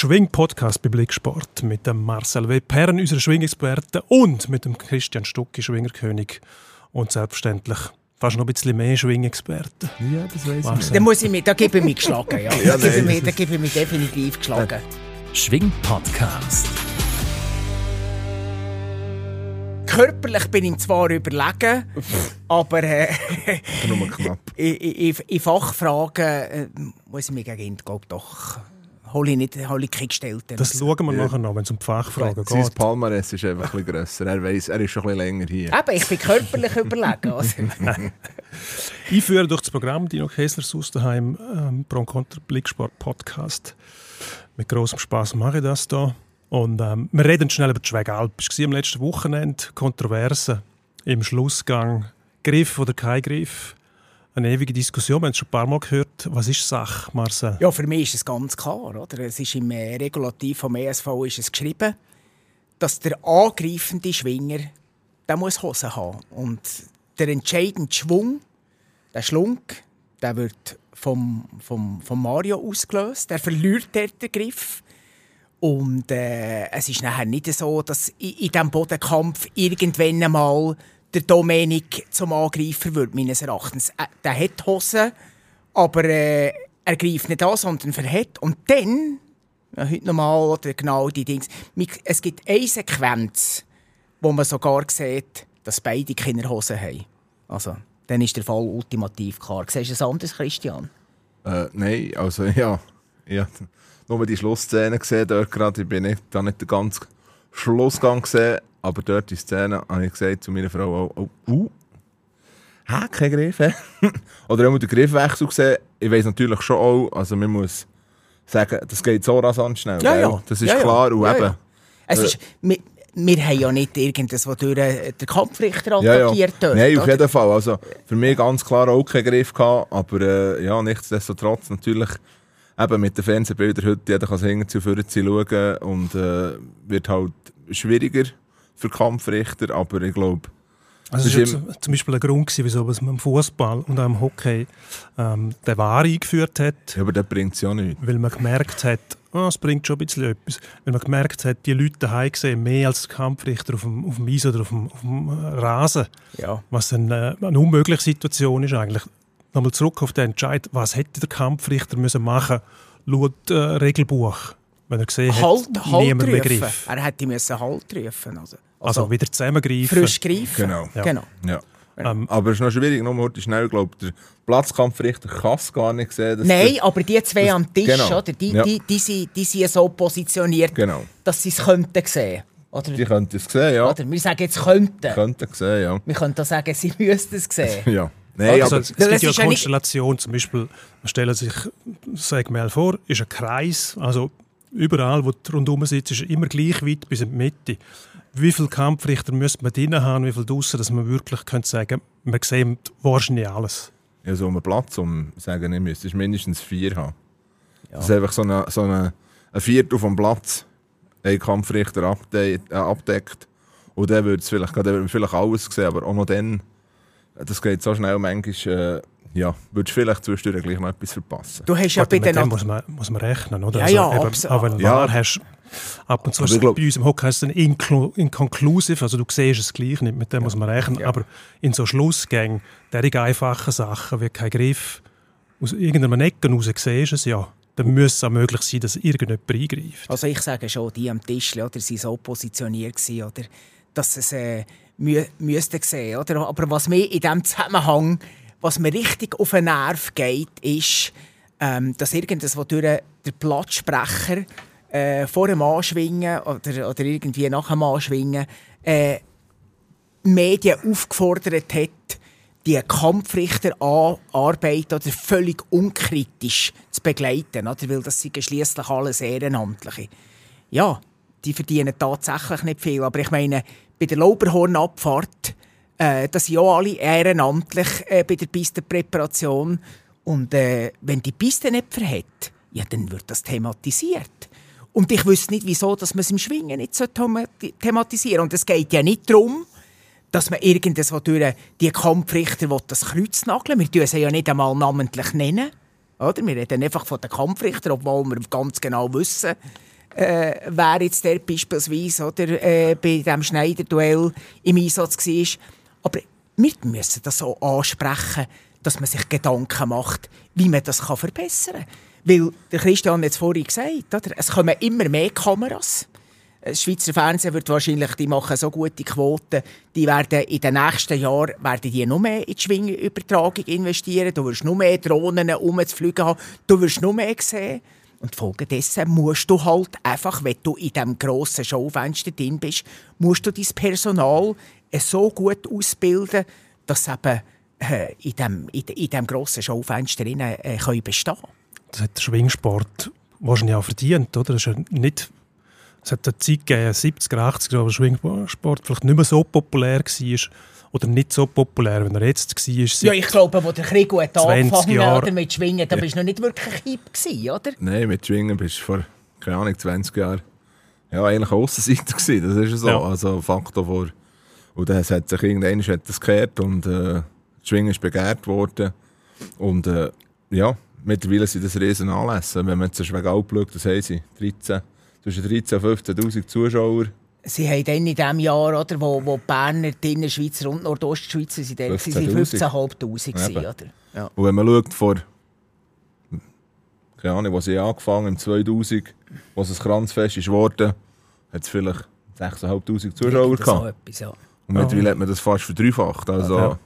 Schwing-Podcast bei Blicksport mit dem Marcel W. Perren, unserer Schwingexperte, und mit dem Christian Stucki, Schwingerkönig. Und selbstverständlich fast noch ein bisschen mehr Schwingexperten. Ja, das weiß ich. Da, muss ich mich, da gebe ich mich geschlagen. Ja. ja da, gebe ich mich, da gebe ich mich definitiv geschlagen. Schwing-Podcast. Körperlich bin ich zwar überlegen, aber äh, nur knapp. in, in, in Fachfragen äh, muss ich mich gegen ihn, glaube doch hole ich, nicht, hole ich keine gestellten. Das schauen wir ja. nachher noch, wenn es um die Fachfragen geht. Sein Palmares ist einfach ein bisschen grösser. Er weiss, er ist schon ein bisschen länger hier. Eben, ich bin körperlich überlegen. Also. Einführen durch das Programm Dino Kessler Susterheim ähm, Pro Contra Blicksport Podcast. Mit großem Spaß mache ich das hier. Und ähm, wir reden schnell über die Schwegalp. Es war am letzten Wochenende Kontroverse im Schlussgang. Griff oder kein Griff? Eine ewige Diskussion. Wir haben es schon ein paar Mal gehört. Was ist Sache, Marcel? Ja, für mich ist es ganz klar. Oder? Es ist im äh, Regulativ vom ESV ist es geschrieben, dass der angreifende Schwinger der muss Hosen haben. Und der entscheidende Schwung, der Schlunk, der wird vom, vom, vom Mario ausgelöst. Der verliert den Griff. Und äh, es ist nachher nicht so, dass in, in diesem Bodenkampf irgendwann einmal der Domenik zum Angreifer wird, meines Erachtens. Äh, der hat Hosen, aber äh, er greift nicht an, sondern verhält. Und dann, ja, heute nochmal, oder genau die Dings, es gibt eine Sequenz, wo man sogar sieht, dass beide keine Hosen haben. Also, dann ist der Fall ultimativ klar. Siehst du es anders, Christian? Äh, nein, also ja. ja. Nur die Schlussszene gesehen dort gerade. Ich bin nicht, da nicht ganzen Schlussgang gesehen. Aber dort in der Szene habe ich gesagt zu meiner Frau auch, oh, uh, hä, kein Griff, Oder auch den Griffwechsel gesehen. Ich weiß natürlich schon auch, also man muss sagen, das geht so rasant schnell. Ja, ja. Das ist ja, klar. Und ja, eben, Es äh, ist, wir, wir haben ja nicht irgendwas, wo durch den Kampfrichter attackiert ja, ja. Nein, auf jeden Fall. Also, für mich ganz klar auch keinen Griff gehabt, aber äh, ja, nichtsdestotrotz natürlich eben mit den Fernsehbildern heute, jeder kann sich zu vorne schauen und äh, wird halt schwieriger für Kampfrichter, aber ich glaube... Also das war zum Beispiel ein Grund, wieso man im Fußball und auch im Hockey ähm, den War eingeführt hat. Ja, aber das bringt es ja nicht. Weil man gemerkt hat, oh, es bringt schon ein bisschen etwas. Weil man gemerkt hat, die Leute daheim sehen mehr als Kampfrichter auf dem, auf dem Eis oder auf dem, auf dem Rasen. Ja. Was eine, eine unmögliche Situation ist eigentlich. Nochmal zurück auf den Entscheid, was hätte der Kampfrichter müssen machen laut äh, Regelbuch, wenn er gesehen halt, hat, halt niemand rufen. Begriff. Er hätte müssen Halt rufen also. Also, also wieder zusammengreifen. Frisch greifen. Genau. Ja. genau. Ja. Ähm, aber es ist noch schwierig, nur heute schnell, glaube der Platzkampfrichter kann es gar nicht sehen. Nein, der, aber die zwei das, am Tisch, genau. oder, die, ja. die, die, die, sind, die sind so positioniert, genau. dass sie es könnten sehen. Oder, die könnten es sehen, ja. Oder wir sagen jetzt könnten. Könnten sehen, ja. Wir könnten auch sagen, sie müssten es sehen. ja. Nein, also, aber es gibt ja eine Konstellation, zum Beispiel, man stellt sich, sag mal vor, ist ein Kreis, also überall, wo du rundherum sitzt, ist immer gleich weit bis in die Mitte. Wie viele Kampfrichter müsste man drinnen haben, wie viele draussen, dass man wirklich könnte sagen man sieht wahrscheinlich alles? Ja, so einen Platz, um sagen, ich müsste mindestens vier haben. Ja. Das ist einfach so eine, so eine, ein Viertel vom Platz, ein Kampfrichter abdeckt, äh, abdeckt. Und dann würde es vielleicht, dann vielleicht alles sehen, aber auch noch dann, das geht so schnell, manchmal, äh, ja, würdest du vielleicht zwischendurch gleich noch etwas verpassen. Du hast ja Warte, bei den... muss man, muss man rechnen, oder? Ja, also, ja, eben, absolut. Auch wenn du Ja. hast, ab und zu ist glaub- bei uns im Hockey heißt es inconclusive, also du siehst es gleich nicht, mit dem muss man rechnen. Ja. Aber in so Schlussgängen, derige einfachen Sachen wie kein Griff, aus irgendeinem Ecken raus siehst du es ja, dann müsste es auch möglich sein, dass irgendjemand eingreift. Also ich sage schon, die am Tisch oder, sie so positioniert gewesen, oder, dass es äh, mü müsste sehen. Oder? Aber was mir in diesem Zusammenhang, was mir richtig auf den Nerv geht, ist, ähm, dass irgendwas, wo durch den Platzsprecher äh, vor dem Anschwingen oder, oder irgendwie nach dem Anschwingen äh, Medien aufgefordert hat, die Kampfrichterarbeit oder völlig unkritisch zu begleiten, oder? weil das sind schliesslich alles Ehrenamtliche. Ja, die verdienen tatsächlich nicht viel, aber ich meine, bei der Lauberhornabfahrt, äh, das sind alle ehrenamtlich äh, bei der Pistenpräparation und äh, wenn die Piste nicht verhält, ja, dann wird das thematisiert. Und ich wüsste nicht, wieso dass man es im Schwingen nicht so themati- thematisieren Und es geht ja nicht darum, dass man irgendwas durch die Kampfrichter das Kreuz nageln Wir tun sie ja nicht einmal namentlich nennen. Oder? Wir reden einfach von den Kampfrichtern, obwohl wir ganz genau wissen, äh, wer jetzt der beispielsweise oder, äh, bei diesem Schneider-Duell im Einsatz war. Aber wir müssen das auch ansprechen, dass man sich Gedanken macht, wie man das kann verbessern kann. Weil, der Christian hat es vorhin gesagt, oder? es kommen immer mehr Kameras. Das Schweizer Fernsehen wird wahrscheinlich, die machen so gute Quoten, die werden in den nächsten Jahren werden die noch mehr in die Schwingenübertragung investieren. Du wirst noch mehr Drohnen umzufliegen haben, du wirst noch mehr sehen. Und folgedessen musst du halt einfach, wenn du in diesem grossen Schaufenster drin bist, musst du dein Personal so gut ausbilden, dass eben äh, in diesem in, in dem grossen Schaufenster drin, äh, können bestehen Das hat der Schwingsport wahrscheinlich auch verdient, oder? Das ist ja nicht es hat eine Zeit gegeben, 70er, 80er, wo Schwingsport vielleicht nicht mehr so populär war oder nicht so populär, wenn er jetzt war. Ja, ich glaube, wo der Krieg hat angefangen hat mit Schwingen, da ja. bist du noch nicht wirklich hip gewesen, oder? Nein, mit Schwingen bist du vor, keine Ahnung, 20 Jahren ja, eigentlich Aussenseiter gewesen, das ist so, ja. also Faktor vor. Und dann hat sich irgendwann hat das gekehrt und äh, Schwingen ist begehrt worden und äh, ja, mittlerweile sind das riesen Anlässe, wenn man jetzt Schwegalp schaut, das haben sie, 13 zwischen 13.000 und 15.000 Zuschauer. Sie haben dann in diesem Jahr, oder, wo, wo die Berner, die Innerschweizer und Nordostschweizer sind, 15.500 oder? Ja. Und wenn man schaut, vor, keine Ahnung, wo sie angefangen im 2000, wo es ein Kranzfest ist worden, hat es vielleicht 6'500 Zuschauer gehabt. So etwas, ja. Und mittlerweile hat man das fast verdreifacht. Also, ja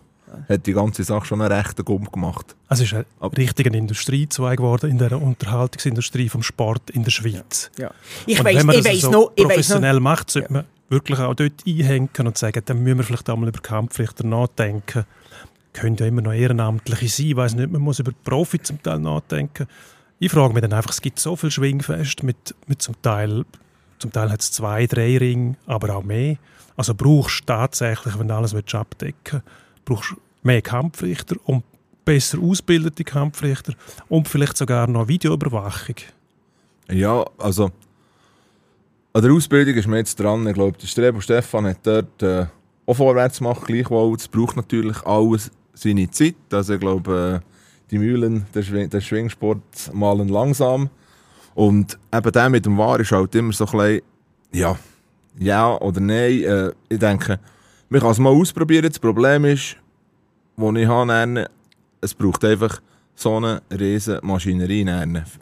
hat die ganze Sache schon einen rechten Gumm gemacht. Es ist ein richtiger Industriezweig geworden in der Unterhaltungsindustrie vom Sport in der Schweiz. Ja. Ich weiss, wenn man das so noch, professionell macht, sollte ja. man wirklich auch dort einhängen und sagen, dann müssen wir vielleicht einmal über Kampfrichter nachdenken. Können ja immer noch Ehrenamtliche sein. Ich weiss nicht, man muss über Profi zum Teil nachdenken. Ich frage mich dann einfach, es gibt so viel Schwingfest mit, mit zum Teil, zum Teil hat es zwei, drei Ringe, aber auch mehr. Also brauchst du tatsächlich, wenn du alles abdecken willst, brauchst mehr Kampfrichter und besser ausgebildete Kampfrichter und vielleicht sogar noch Videoüberwachung. Ja, also an der Ausbildung ist man jetzt dran. Ich glaube, der Strebo Stefan hat dort äh, auch vorwärts gemacht, gleichwohl. Es braucht natürlich alles seine Zeit. Also ich glaube, äh, die Mühlen, der, Schwing der Schwingsport malen langsam. Und eben der mit dem War ist halt immer so ein bisschen, ja, ja oder nein. Äh, ich denke, man kann es mal ausprobieren. Das Problem ist, das ich habe, es braucht einfach so eine riesige Maschinerie.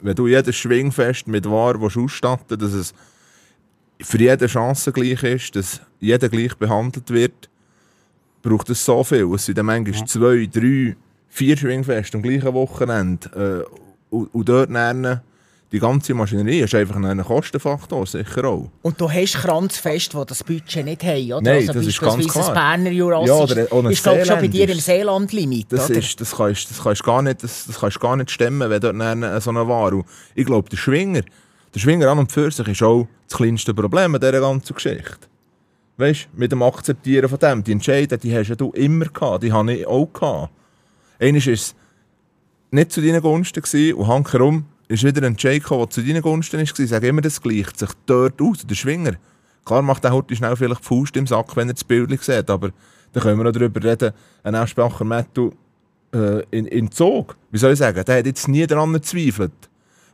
Wenn du jedes Schwingfest mit Ware ausstatten dass es für jeden Chance gleich ist, dass jeder gleich behandelt wird, braucht es so viel. Es sind dann manchmal ja. zwei, drei, vier Schwingfeste am gleichen Wochenende. Äh, und, und dort lernen die ganze Maschinerie ist einfach ein Kostenfaktor, sicher auch. Und du hast Kranzfest, die das Budget nicht haben, oder? Nein, also das ist ganz klar. das Berner Jurassisch ja, oder, oder ist, glaube schon bei dir im Seeland-Limit, das? Ist, das, kannst, das, kannst gar nicht, das, das kannst gar nicht stemmen, wenn dort eine, so eine Ware... Ich glaube, der Schwinger, der Schwinger an und für sich ist auch das kleinste Problem an dieser ganzen Geschichte. Weißt du, mit dem Akzeptieren von dem, die Entscheidungen, die hast du immer gehabt, die habe ich auch gehabt. Einmal war es nicht zu deinen Gunsten und hankerum ist wieder ein Jake, der zu deinen Gunsten war. Ich sage immer, das gleicht sich dort aus, der Schwinger. Klar macht er heute schnell vielleicht die Faust im Sack, wenn er das Bild sieht, aber da können wir noch darüber reden, ein Ausspracher Mattu äh, in, in Zug, wie soll ich sagen, der hat jetzt nie daran gezweifelt.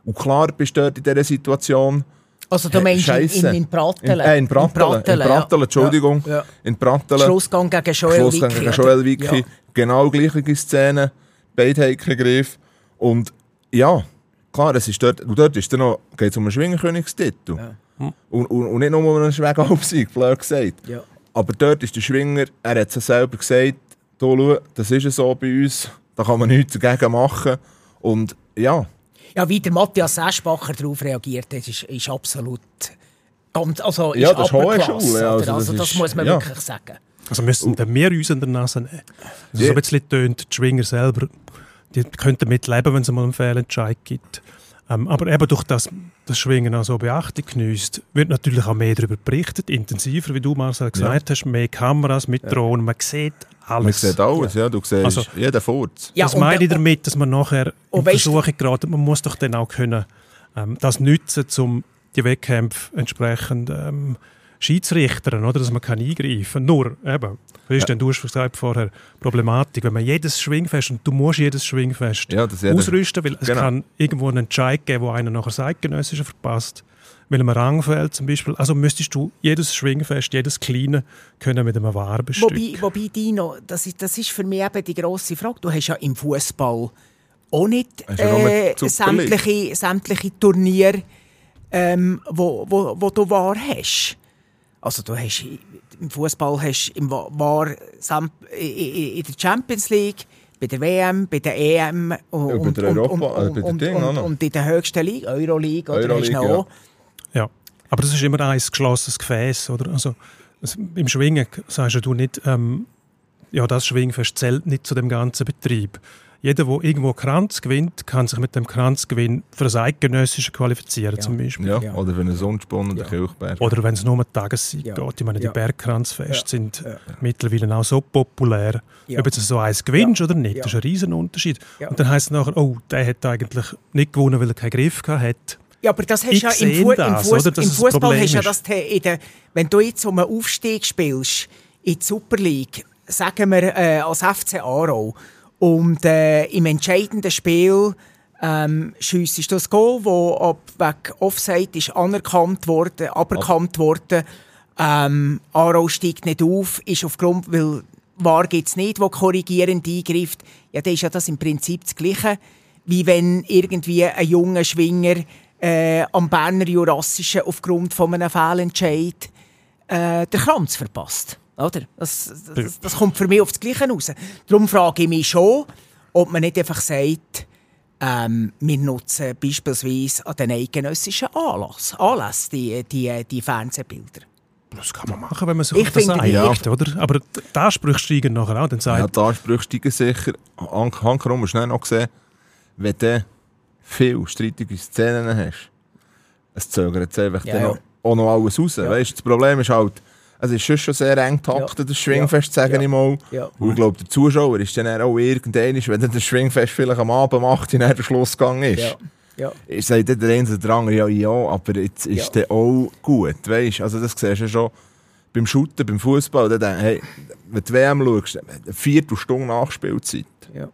Und klar bist du dort in dieser Situation, also du meinst in, in, in Brattelen? In, äh, in Brattelen, in. Entschuldigung. Ja, ja. In Brattelen. Schlussgang gegen Joel Schlussgang gegen Joel Wicki. Ja. Genau gleiche Szene. Beide haben Griff. Und ja, klar, es ist dort, und dort ist dann noch, geht es um einen Schwingerkönigstitel. Ja. Hm. Und, und, und, nicht nur um einen Schwägalpsieg, blöd gesagt. Ja. Aber dort ist der Schwinger, er hat es selber gesagt, schau, das ist so bei uns, da kann man nichts dagegen machen. Und ja. Ja, wie der Matthias Eschbacher darauf reagiert hat, ist, ist absolut also ist ja, das ist hohe Schule. Ja, also, also, das, das muss man ja. wirklich sagen. Also müssen wir uns in der Nase nehmen. Also, so ein bisschen tönt, die Schwinger selber die könnten damit leben, wenn es mal einen Fehlentscheid gibt. Ähm, aber eben durch das, das Schwingen auch so Beachtung genießt, wird natürlich auch mehr darüber berichtet, intensiver, wie du Marcel gesagt ja. hast, mehr Kameras mit Drohnen, man sieht alles. Man sieht alles, ja, du siehst also, jeden Furz. Ja, das meine ich damit, dass man nachher in Versuche geraten, man muss doch dann auch können, ähm, das nutzen, um die Wettkämpfe entsprechend ähm, Schiedsrichtern, oder, dass man kann eingreifen kann. Nur, eben, Christian, ja. du hast gesagt vorher, Problematik, wenn man jedes Schwingfest, und du musst jedes Schwingfest ja, ausrüsten, weil es genau. kann irgendwo einen Entscheid geben, wo einer nachher das Eidgenössische verpasst. weil einem Rang fehlt zum Beispiel. Also müsstest du jedes Schwingfest, jedes kleine können mit einem Wahr bestücken. Wobei, wobei Dino, das ist, das ist für mich eben die grosse Frage. Du hast ja im Fußball auch nicht äh, sämtliche, sämtliche Turniere, ähm, wo, wo, wo du wahr hast. Also du hast im Fußball hast im Wa- wahr sam- i- i- in der Champions League, bei der WM, bei der EM und, der und, in der höchsten Liga, Euroleague, oder? Euroleague, hast du noch ja. auch. Ja, aber das ist immer ein geschlossenes Gefäß, oder? Also im Schwingen sagst ja du nicht, ähm, ja, das Schwingfest zählt nicht zu dem ganzen Betrieb. Jeder, der irgendwo Kranz gewinnt, kann sich mit dem Kranzgewinn für das Eidgenössische qualifizieren, Ja. zum Beispiel. Ja, Ja. oder für einen Sonnenspunn oder Ja. Kirchberg. Oder wenn es nur um einen Tagessieg Ja. geht. Ich meine, die. Bergkranzfeste Ja. sind Ja. mittlerweile auch so populär. Ja. Ob jetzt so eins gewinnst oder nicht, Ja. das ist ein riesen Unterschied. Ja. Und dann heisst es nachher, oh, der hat eigentlich nicht gewonnen, weil er keinen Griff gehabt hat. Ja, aber das hast Ich ja im, Fu das, im, dass im es Fußball hast ja das der, wenn du jetzt um einen Aufstieg spielst in die Super League, sagen wir äh, als FC Aarau und äh, im entscheidenden Spiel ähm, schiessest du das Goal, wo ab Offside ist anerkannt worden, aberkannt worden. Ähm, Aarau steigt nicht auf, ist aufgrund, weil VAR gibt es nicht, wo korrigierend eingreift. Ja, dann ist ja das im Prinzip das Gleiche, wie wenn irgendwie ein junger Schwinger äh, am Berner Jurassischen aufgrund von einem Fehlentscheid äh, den Kranz verpasst. Oder? Das, das, das kommt für mich auf das Gleiche raus. Darum frage ich mich schon, ob man nicht einfach sagt, ähm, wir nutzen beispielsweise an den eidgenössischen Anlass, Anlass die, die, die Fernsehbilder. Das kann man machen, wenn man sich Ich auf das finde, einigt, oder? Aber die Ansprüche steigen nachher auch. Dann sagt Ja, die Ansprüche steigen sicher. Han- Hankerum hast du noch gesehen, wenn du viele streitige Szenen hast, es zögert es einfach Ja, dann ja. Noch, auch noch alles raus. Ja. Weißt, das Problem ist halt, es ist schon sehr eng taktet, Ja. das Schwingfest, sage Ja. ich mal. Ja. Und ich glaube, der Zuschauer ist dann auch irgendwann, wenn dann das Schwingfest vielleicht am Abend macht, in der Schlussgang ist. Ja. Ja. Ich sage dann der eine oder der andere, ja, ja, aber jetzt ist Ja. der auch gut, weißt Also das siehst du schon beim Shooten, beim Fußball, dann hey, wenn du WM schaust, eine Viertelstunde Nachspielzeit. Ja.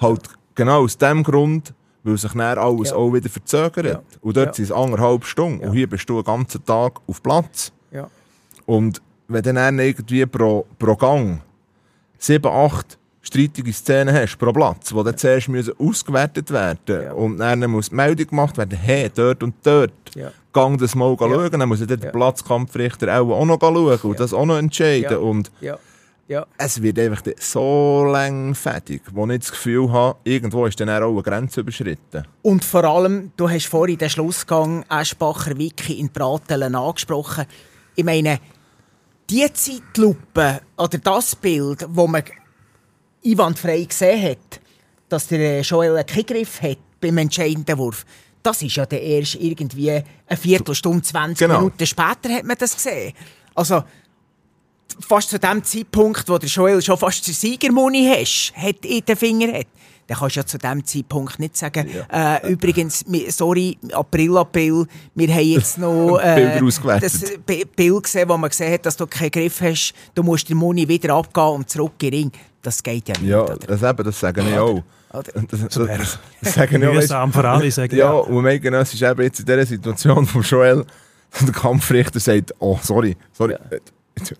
Halt genau aus dem Grund, weil sich dann alles Ja. auch wieder verzögert. Ja. Und dort Ja. sind es anderthalb Stunden. Und hier bist du den ganzen Tag auf Platz. Und wenn du dann irgendwie pro, pro Gang sieben, acht streitige Szenen hast pro Platz, die dann zuerst müssen ausgewertet werden Ja. und dann muss die Meldung gemacht werden, hey, dort und dort, Ja. gang das mal Ja. schauen, dann muss dann Ja. der Platzkampfrichter auch, auch noch schauen und das auch noch entscheiden. Und es wird einfach so langfädig, wo ich das Gefühl habe, irgendwo ist dann auch eine Grenze überschritten. Und vor allem, du hast vorhin den Schlussgang Eschbacher Wiki in Bratelen angesprochen. Ich meine, die Zeitlupe oder das Bild, wo man einwandfrei gesehen hat, dass der äh, Joel einen Kickgriff hat beim entscheidenden Wurf, das ist ja der erst irgendwie eine Viertelstunde, 20 Genau. Minuten später hat man das gesehen. Also fast zu dem Zeitpunkt, wo der Joel schon fast den Siegermuni hast, hat in den Finger hat, dann kannst du ja zu dem Zeitpunkt nicht sagen, äh, übrigens, sorry, April, April, wir haben jetzt noch äh, Bilder ausgewertet. das Bild gesehen, wo man gesehen hat, dass du keinen Griff hast, du musst den Muni wieder abgehen und zurück in den Ring. Das geht ja nicht, Ja, oder? das, eben, das sage ich auch. Oder? Das, das, das, das sage ich auch. weisst- mühsam für alle, sagen Ja, und Megan, ist eben jetzt in dieser Situation von Joel, der Kampfrichter sagt, oh, sorry, sorry,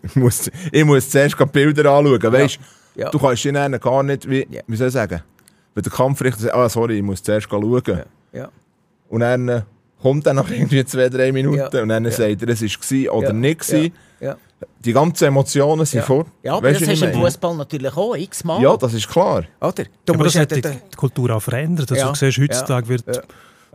ich, muss, ich muss zuerst Bilder anschauen, weißt Ja. du, kannst ihn gar nicht, wie, Ja. wie soll ich sagen, wenn der Kampfrichter sagt, ah, sorry, ich muss zuerst schauen, Ja. und dann äh, kommt dann nach irgendwie zwei, drei Minuten Ja. und dann Ja. sagt er, es war oder Ja. nicht gewesen. Ja. Die ganzen Emotionen sind Ja. fort. Ja, aber Weisst du, das du im? Fußball natürlich auch x-mal. Ja, das ist klar. oder? Du aber das ja hat die, die Kultur auch verändert. Also Ja. du siehst, heutzutage wird Ja.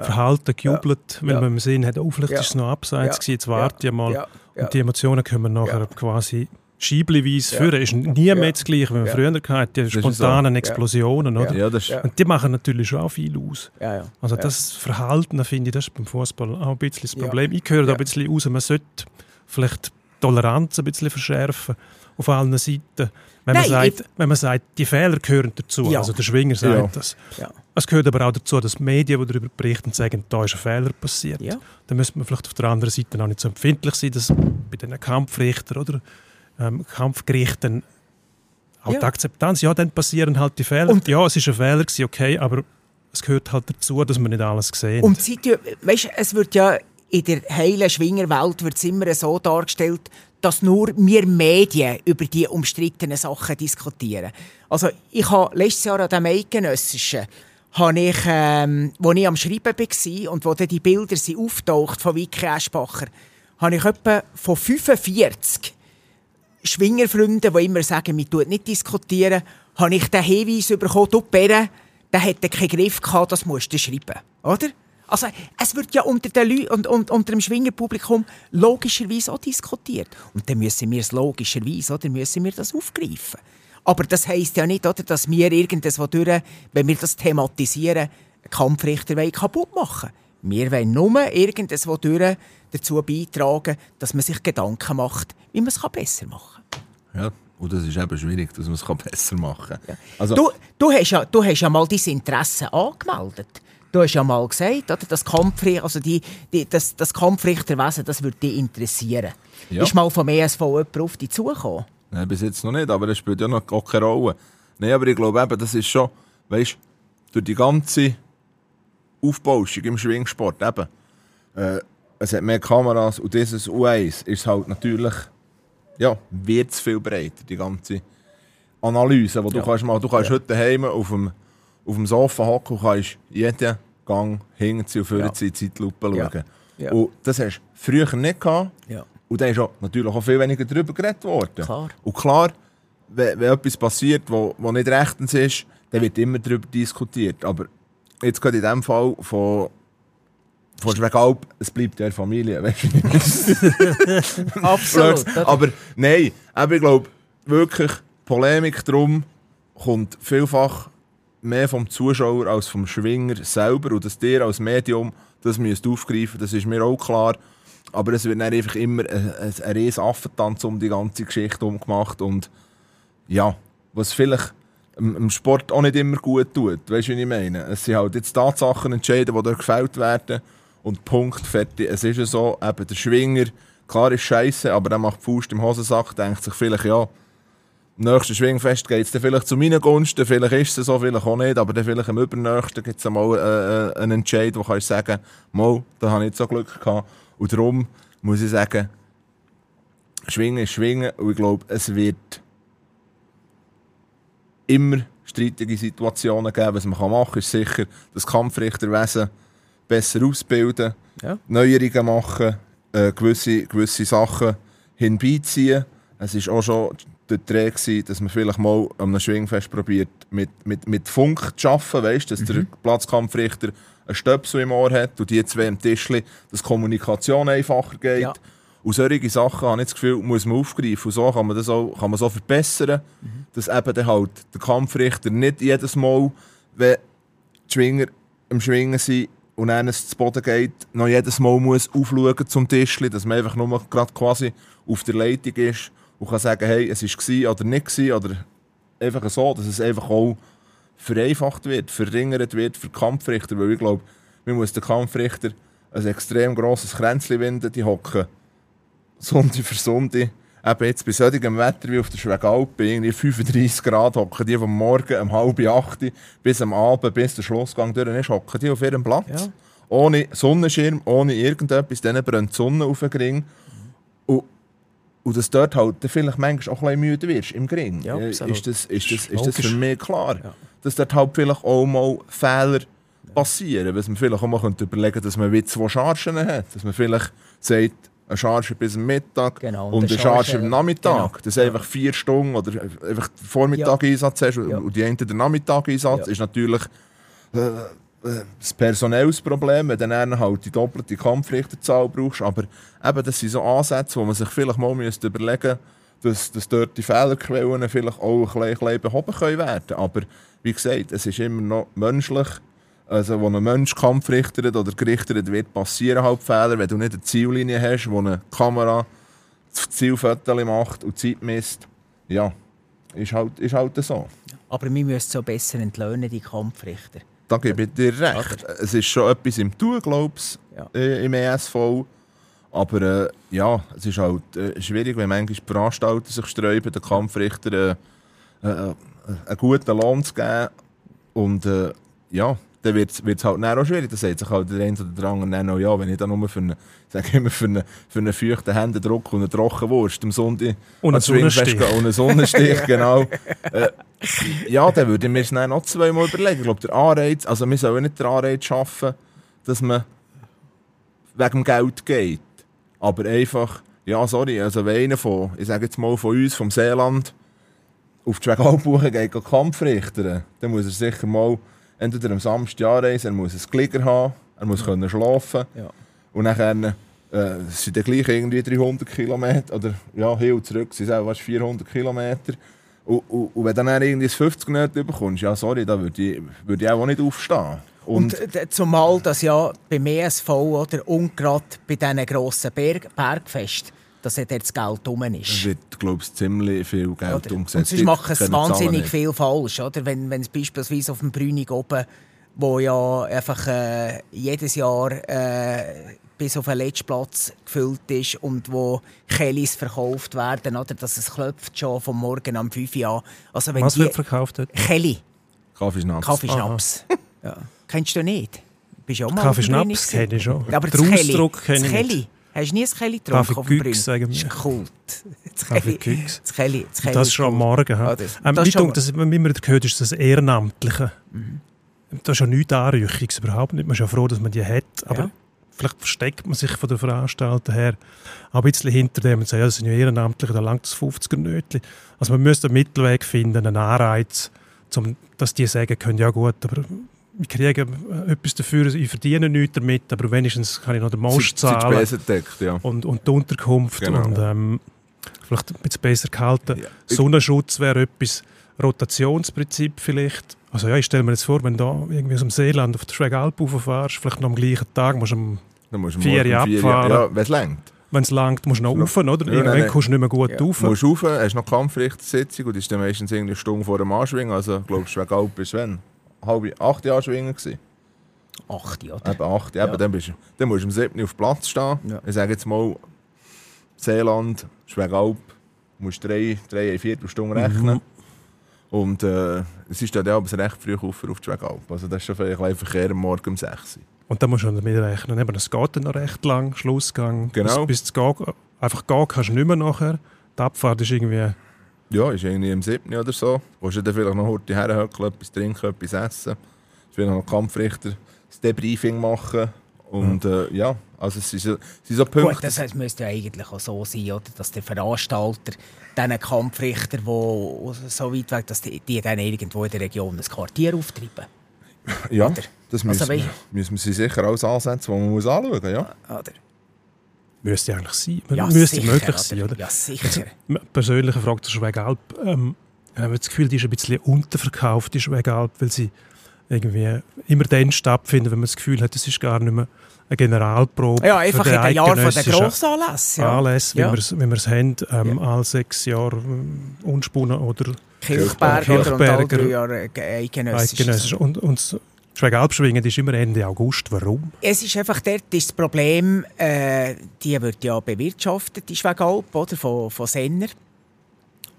Verhalten gejubelt, weil Ja. man im Sinn hat, oh, vielleicht Ja. ist es noch abseits Ja. gewesen, jetzt warte ich mal. Ja. Ja. Und die Emotionen können nachher Ja. quasi scheibliweise Ja. führen. Ist nie Ja. mehr das Gleiche, wie man Ja. früher hatte, die so. spontanen Ja. Explosionen. Oder? Ja, das. Und die machen natürlich schon auch viel aus. Also das Verhalten, finde ich, das ist beim Fußball auch ein bisschen das. Problem. Ich höre da ein bisschen raus, man sollte vielleicht die Toleranz ein bisschen verschärfen auf allen Seiten. Wenn man, Nein, sagt, wenn man sagt, die Fehler gehören dazu, Ja. also der Schwinger sagt Ja. das. Ja. Es gehört aber auch dazu, dass die Medien, die darüber berichten, sagen, da ist ein Fehler passiert. Dann müsste man vielleicht auf der anderen Seite auch nicht so empfindlich sein, dass bei den Kampfrichtern oder ähm, Kampfgerichten auch Ja. die Akzeptanz, ja, dann passieren halt die Fehler. Und- ja, es ist ein Fehler okay, aber es gehört halt dazu, dass man nicht alles gesehen Und Zeit, weißt, es wird ja in der heilen Schwingerwelt wird es immer so dargestellt, dass nur wir Medien über die umstrittenen Sachen diskutieren. Also ich habe letztes Jahr an dem Eidgenössischen habe ich, ähm, wo ich am Schreiben war und wo dann die Bilder sind auftaucht von Vicky Eschbacher, habe ich etwa von 45 Schwingerfreunden, die immer sagen, wir tun nicht diskutieren, habe ich den Hinweis bekommen, du Bären, der hätte keinen Griff gehabt, das musst du schreiben. Oder? Also, es wird ja unter, den und, und unter dem Schwingerpublikum logischerweise auch diskutiert. Und dann müssen wir es logischerweise, oder müssen wir das aufgreifen. Aber das heisst ja nicht, oder, dass wir irgendwas durch, wenn wir das thematisieren, Kampfrichter kaputt machen Wir wollen nur irgendwas durch dazu beitragen, dass man sich Gedanken macht, wie man es besser machen kann. Ja, und das ist eben schwierig, dass man es besser machen kann. Ja. Also, du, du, hast ja, du hast ja mal dein Interesse angemeldet. Du hast ja mal gesagt, oder, das, Kampfrichter, also die, die, das, das Kampfrichterwesen das würde dich interessieren. Ja. Ist mal vom ESV jemand auf dich zugekommen? Nein, bis jetzt noch nicht, aber das spielt ja noch gar keine Rolle. Nein, aber ich glaube eben, das ist schon, weißt durch die ganze Aufbauschung im Schwingsport eben, äh, es hat mehr Kameras und dieses U1 ist halt natürlich, ja, wird es viel breiter, die ganze Analyse, wo du Ja. kannst machen, du kannst Ja. heute daheim auf dem, auf dem Sofa hocken und kannst jeden Gang hinten und vorne Ja. in die Zeitlupe schauen. Ja. Und das hast du früher nicht gehabt. Und da ist auch natürlich auch viel weniger darüber geredet worden. Klar. Und klar, wenn, wenn etwas passiert, wo, wo nicht rechtens ist, dann wird immer darüber diskutiert. Aber jetzt gerade in dem Fall von, von Schwegalp, es bleibt ja Familie. Weißt du? Absolut. Aber nein, aber ich glaube wirklich, Polemik darum kommt vielfach mehr vom Zuschauer als vom Schwinger selber. Und dass dir als Medium das müsst aufgreifen das ist mir auch klar. Aber es wird dann einfach immer ein, ein, ein riesen Affentanz um die ganze Geschichte umgemacht. Und ja, was vielleicht im, Sport auch nicht immer gut tut. Weißt du, wie ich meine? Es sind halt jetzt Tatsachen entscheiden, die dort gefällt werden. Und Punkt, fertig. Es ist ja so, eben der Schwinger, klar ist scheiße, aber der macht Faust im Hosensack, denkt sich vielleicht, ja, im nächsten Schwingfest geht es dann vielleicht zu meinen Gunsten, vielleicht ist es so, vielleicht auch nicht, aber dann vielleicht im übernächsten gibt es mal äh, äh, einen Entscheid, wo kannst du sagen, mal, da habe ich nicht so Glück gehabt. Und darum muss ich sagen, Schwingen ist Schwingen und ich glaube, es wird immer streitige Situationen geben. Was man machen kann, ist sicher das Kampfrichterwesen besser ausbilden, Ja. Neuerungen machen, äh, gewisse, gewisse Sachen hinbeiziehen. Es war auch schon der Dreh, dass man vielleicht mal an einem Schwingfest probiert, mit, mit, mit Funk zu arbeiten, weißt, dass der Platzkampfrichter einen Stöpsel im Ohr hat und die zwei am Tischli, dass die Kommunikation einfacher geht. Ja. Und solche Sachen, habe ich das Gefühl, muss man aufgreifen. Und so kann man das auch kann man so verbessern, dass eben dann halt der Kampfrichter nicht jedes Mal, wenn die Schwinger am Schwingen sind und dann es zu Boden geht, noch jedes Mal muss aufschauen zum Tischli, dass man einfach nur gerade quasi auf der Leitung ist und kann sagen, hey, es war oder nicht gewesen, oder einfach so, dass es einfach auch vereinfacht wird, verringert wird für Kampfrichter, weil ich glaube, man muss den Kampfrichter ein extrem grosses Kränzchen winden, die hocken. Sonntag für Sonntag, eben jetzt bei solchem Wetter wie auf der Schwegalp, bei irgendwie 35 Grad, hocken die vom Morgen um halb acht bis am Abend, bis der Schlussgang durch ist, hocken die auf ihrem Platz. Ja. Ohne Sonnenschirm, ohne irgendetwas, denen brennt die Sonne auf den Gring. Und, und dass dort halt dann vielleicht manchmal auch ein bisschen müde wirst im Gring. Ja, Äh, ist, das, ist, das, ist das für mich klar. Ja. Dass dort halt vielleicht auch mal Fehler passieren. Was man vielleicht auch mal könnte überlegen dass man wie zwei Chargen hat. Dass man vielleicht sagt, eine Charge bis am Mittag Genau, und und eine eine Charge Charge- am Nachmittag. genau. Dass du einfach vier Stunden oder einfach Vormittag Einsatz hast Ja. und die einen den Nachmittag Einsatz ist natürlich äh, äh, das personelles Problem, wenn du dann halt die doppelte Kampfrichterzahl brauchst. Aber eben, das sind so Ansätze, wo man sich vielleicht mal müsste überlegen dass, dass dort die Fehlerquellen vielleicht auch ein bisschen, ein bisschen behoben können werden Aber wie gesagt, es ist immer noch menschlich. Also, wo ein Mensch kampfrichtert oder gerichtet wird, passieren halt Fehler. Wenn du nicht eine Ziellinie hast, wo eine Kamera das Zielfotos macht und Zeit misst, ja, ist halt, ist halt so. Aber wir müssen so besser entlöhnen, die Kampfrichter. Da gebe ich dir recht. Es ist schon etwas im Tun, glaube ich, Ja. äh, im ESV. Aber äh, ja, es ist halt äh, schwierig, wenn manchmal die Veranstalter sich sträuben, den Kampfrichter äh, äh, äh, einen guten Lohn zu geben. Und ja, dann wird es halt dann auch schwierig. Dann sagt sich halt der eine oder der andere dann auch, ja, wenn ich dann nur für einen, sag immer, für einen, für einen feuchten Händedruck und eine Trockenwurst am Sonntag Und einen Sonnenstich. und einen Sonnenstich, genau. Äh, ja, dann würde ich mir es dann noch zweimal überlegen. Ich glaube, der Anreiz, also wir sollen nicht den Anreiz schaffen, dass man wegen dem Geld geht. Aber einfach, ja, sorry, also wenn einer von, ich sage jetzt mal von uns, vom Seeland, auf die Schwegalbuche geht, geht Kampf richten, dann muss er sicher mal entweder am Samstag anreisen, er muss ein Glieder haben, er muss können schlafen Ja. und nachher äh, sind dann gleich irgendwie 300 Kilometer, oder ja, hin und zurück sind es auch fast 400 Kilometer. Und, und, und wenn du dann irgendwie das 50 nicht bekommst, ja sorry, da würde ich, würd ich auch nicht aufstehen. Und, Und, äh, zumal das ja beim ESV oder, und gerade bei diesen grossen Berg Bergfest, dass ja dort das Geld rum es ist. wird, glaube ich, ziemlich viel Geld Oder? Und umgesetzt. sonst machen es wahnsinnig viel falsch. Oder? Wenn, wenn es beispielsweise auf dem Brünig oben, wo ja einfach äh, jedes Jahr äh, bis auf den letzten Platz gefüllt ist und wo Kellys verkauft werden, oder? dass es klopft schon vom Morgen am 5 Uhr an. Also wenn Was wird verkauft dort? Kelly, Kaffeeschnaps. Kaffeeschnaps. ja. Kennst du nicht? Bist du auch mal Kaffeeschnaps kenne ich schon. Ja, aber Den das Kelly, Ausdruck kenne ich nicht. Hast du nie ein Kelly getrunken auf dem sagen Das ist Kult. Das Kelly-. Das Kelly, das Kelly Das ist schon am. Morgen. Ah, Ja. das- Ähm, das schon- das, was man gehört, ist das Ehrenamtliche. Mhm. Das ist ja nichts Anrüchiges überhaupt nicht. Man ist ja froh, dass man die hat. Aber Ja. vielleicht versteckt man sich von den Veranstaltern her ein bisschen hinter dem und sagt, ja, das sind ja Ehrenamtliche, da langt das 50er Nötli. Also man müsste einen Mittelweg finden, einen Anreiz, um, dass die sagen können, ja gut, aber wir kriegen äh, etwas dafür, ich verdiene nichts damit, aber wenigstens kann ich noch den Most zahlen gedeckt, ja. und, und die Unterkunft Genau. und ähm, vielleicht ein bisschen besser gehalten. Ja. Ich- Sonnenschutz wäre etwas, Rotationsprinzip vielleicht. Also ja, ich stelle mir jetzt vor, wenn du da irgendwie aus dem Seeland auf der Schwegalp rauffährst, vielleicht noch am gleichen Tag, musst du Dann musst du Vier um vier abfahren. Ja, wenn es längt. wenn es langt, musst du noch rauf, oder? Ja, Irgendwann nein. kommst du nicht mehr gut Ja. rauf. Du musst rauf, hast noch Kampfrichtersitzung und ist dann meistens irgendwie eine Stunde vor dem Anschwingen. Also, ich glaube, Schwegalp ist wenn? Halb acht Jahre schwingen gewesen. Acht, oder? Eben acht, Ja. eben, dann, bist, du- dann musst du um 7 Uhr auf Platz stehen. Ja. Ich sage jetzt mal, Seeland, Schwegalp, musst drei, drei, eine Viertelstunde rechnen. Und äh, es ist dann aber recht früh auf, auf die Schwegalp. Also das ist schon vielleicht ein Verkehr am Morgen um 6 Uhr. Und dann musst du damit rechnen. Eben, es geht dann noch recht lang, Schlussgang. Genau. Bis, bis geht, einfach gehen kannst du nicht mehr nachher. Die Abfahrt ist irgendwie... Ja, ist irgendwie am 7. oder so. Wo du dann vielleicht noch heute herhöckeln, etwas trinken, etwas essen. Vielleicht noch Kampfrichter das Debriefing machen. Und äh, ja, also es sind so, es sind so Punkte. Gut, das heißt, müsste ja eigentlich auch so sein, oder? dass der Veranstalter diesen Kampfrichter, die so weit weg dass die, die dann irgendwo in der Region ein Quartier auftreiben. ja, oder? das Also müssen, wenn- müssen wir sicher alles ansetzen, die man muss anschauen muss. Ja? Oder? Müsste eigentlich sein. Ja, müsste sicher, möglich sein, oder? Ja, sicher. Persönliche Frage zur Schwegalp. Ähm, ich habe das Gefühl, die ist ein bisschen unterverkauft, die Schwegalp, weil sie irgendwie immer dann stattfindet, wenn man das Gefühl hat, es ist gar nicht mehr eine Generalprobe. Ja, einfach in den Jahren von der Grossanlässe. Ja. Anlässe, wie Ja. wir es haben, ähm, alle sechs Jahre ähm, unspunnen oder Kilchberg oder und alle drei Jahre eidgenössisch. eidgenössisch. Und, und das Schwegalp schwingen ist immer Ende August. Warum? Es ist einfach dort ist das Problem, äh, die wird ja bewirtschaftet, die Schwegalp, oder, von, von Senner.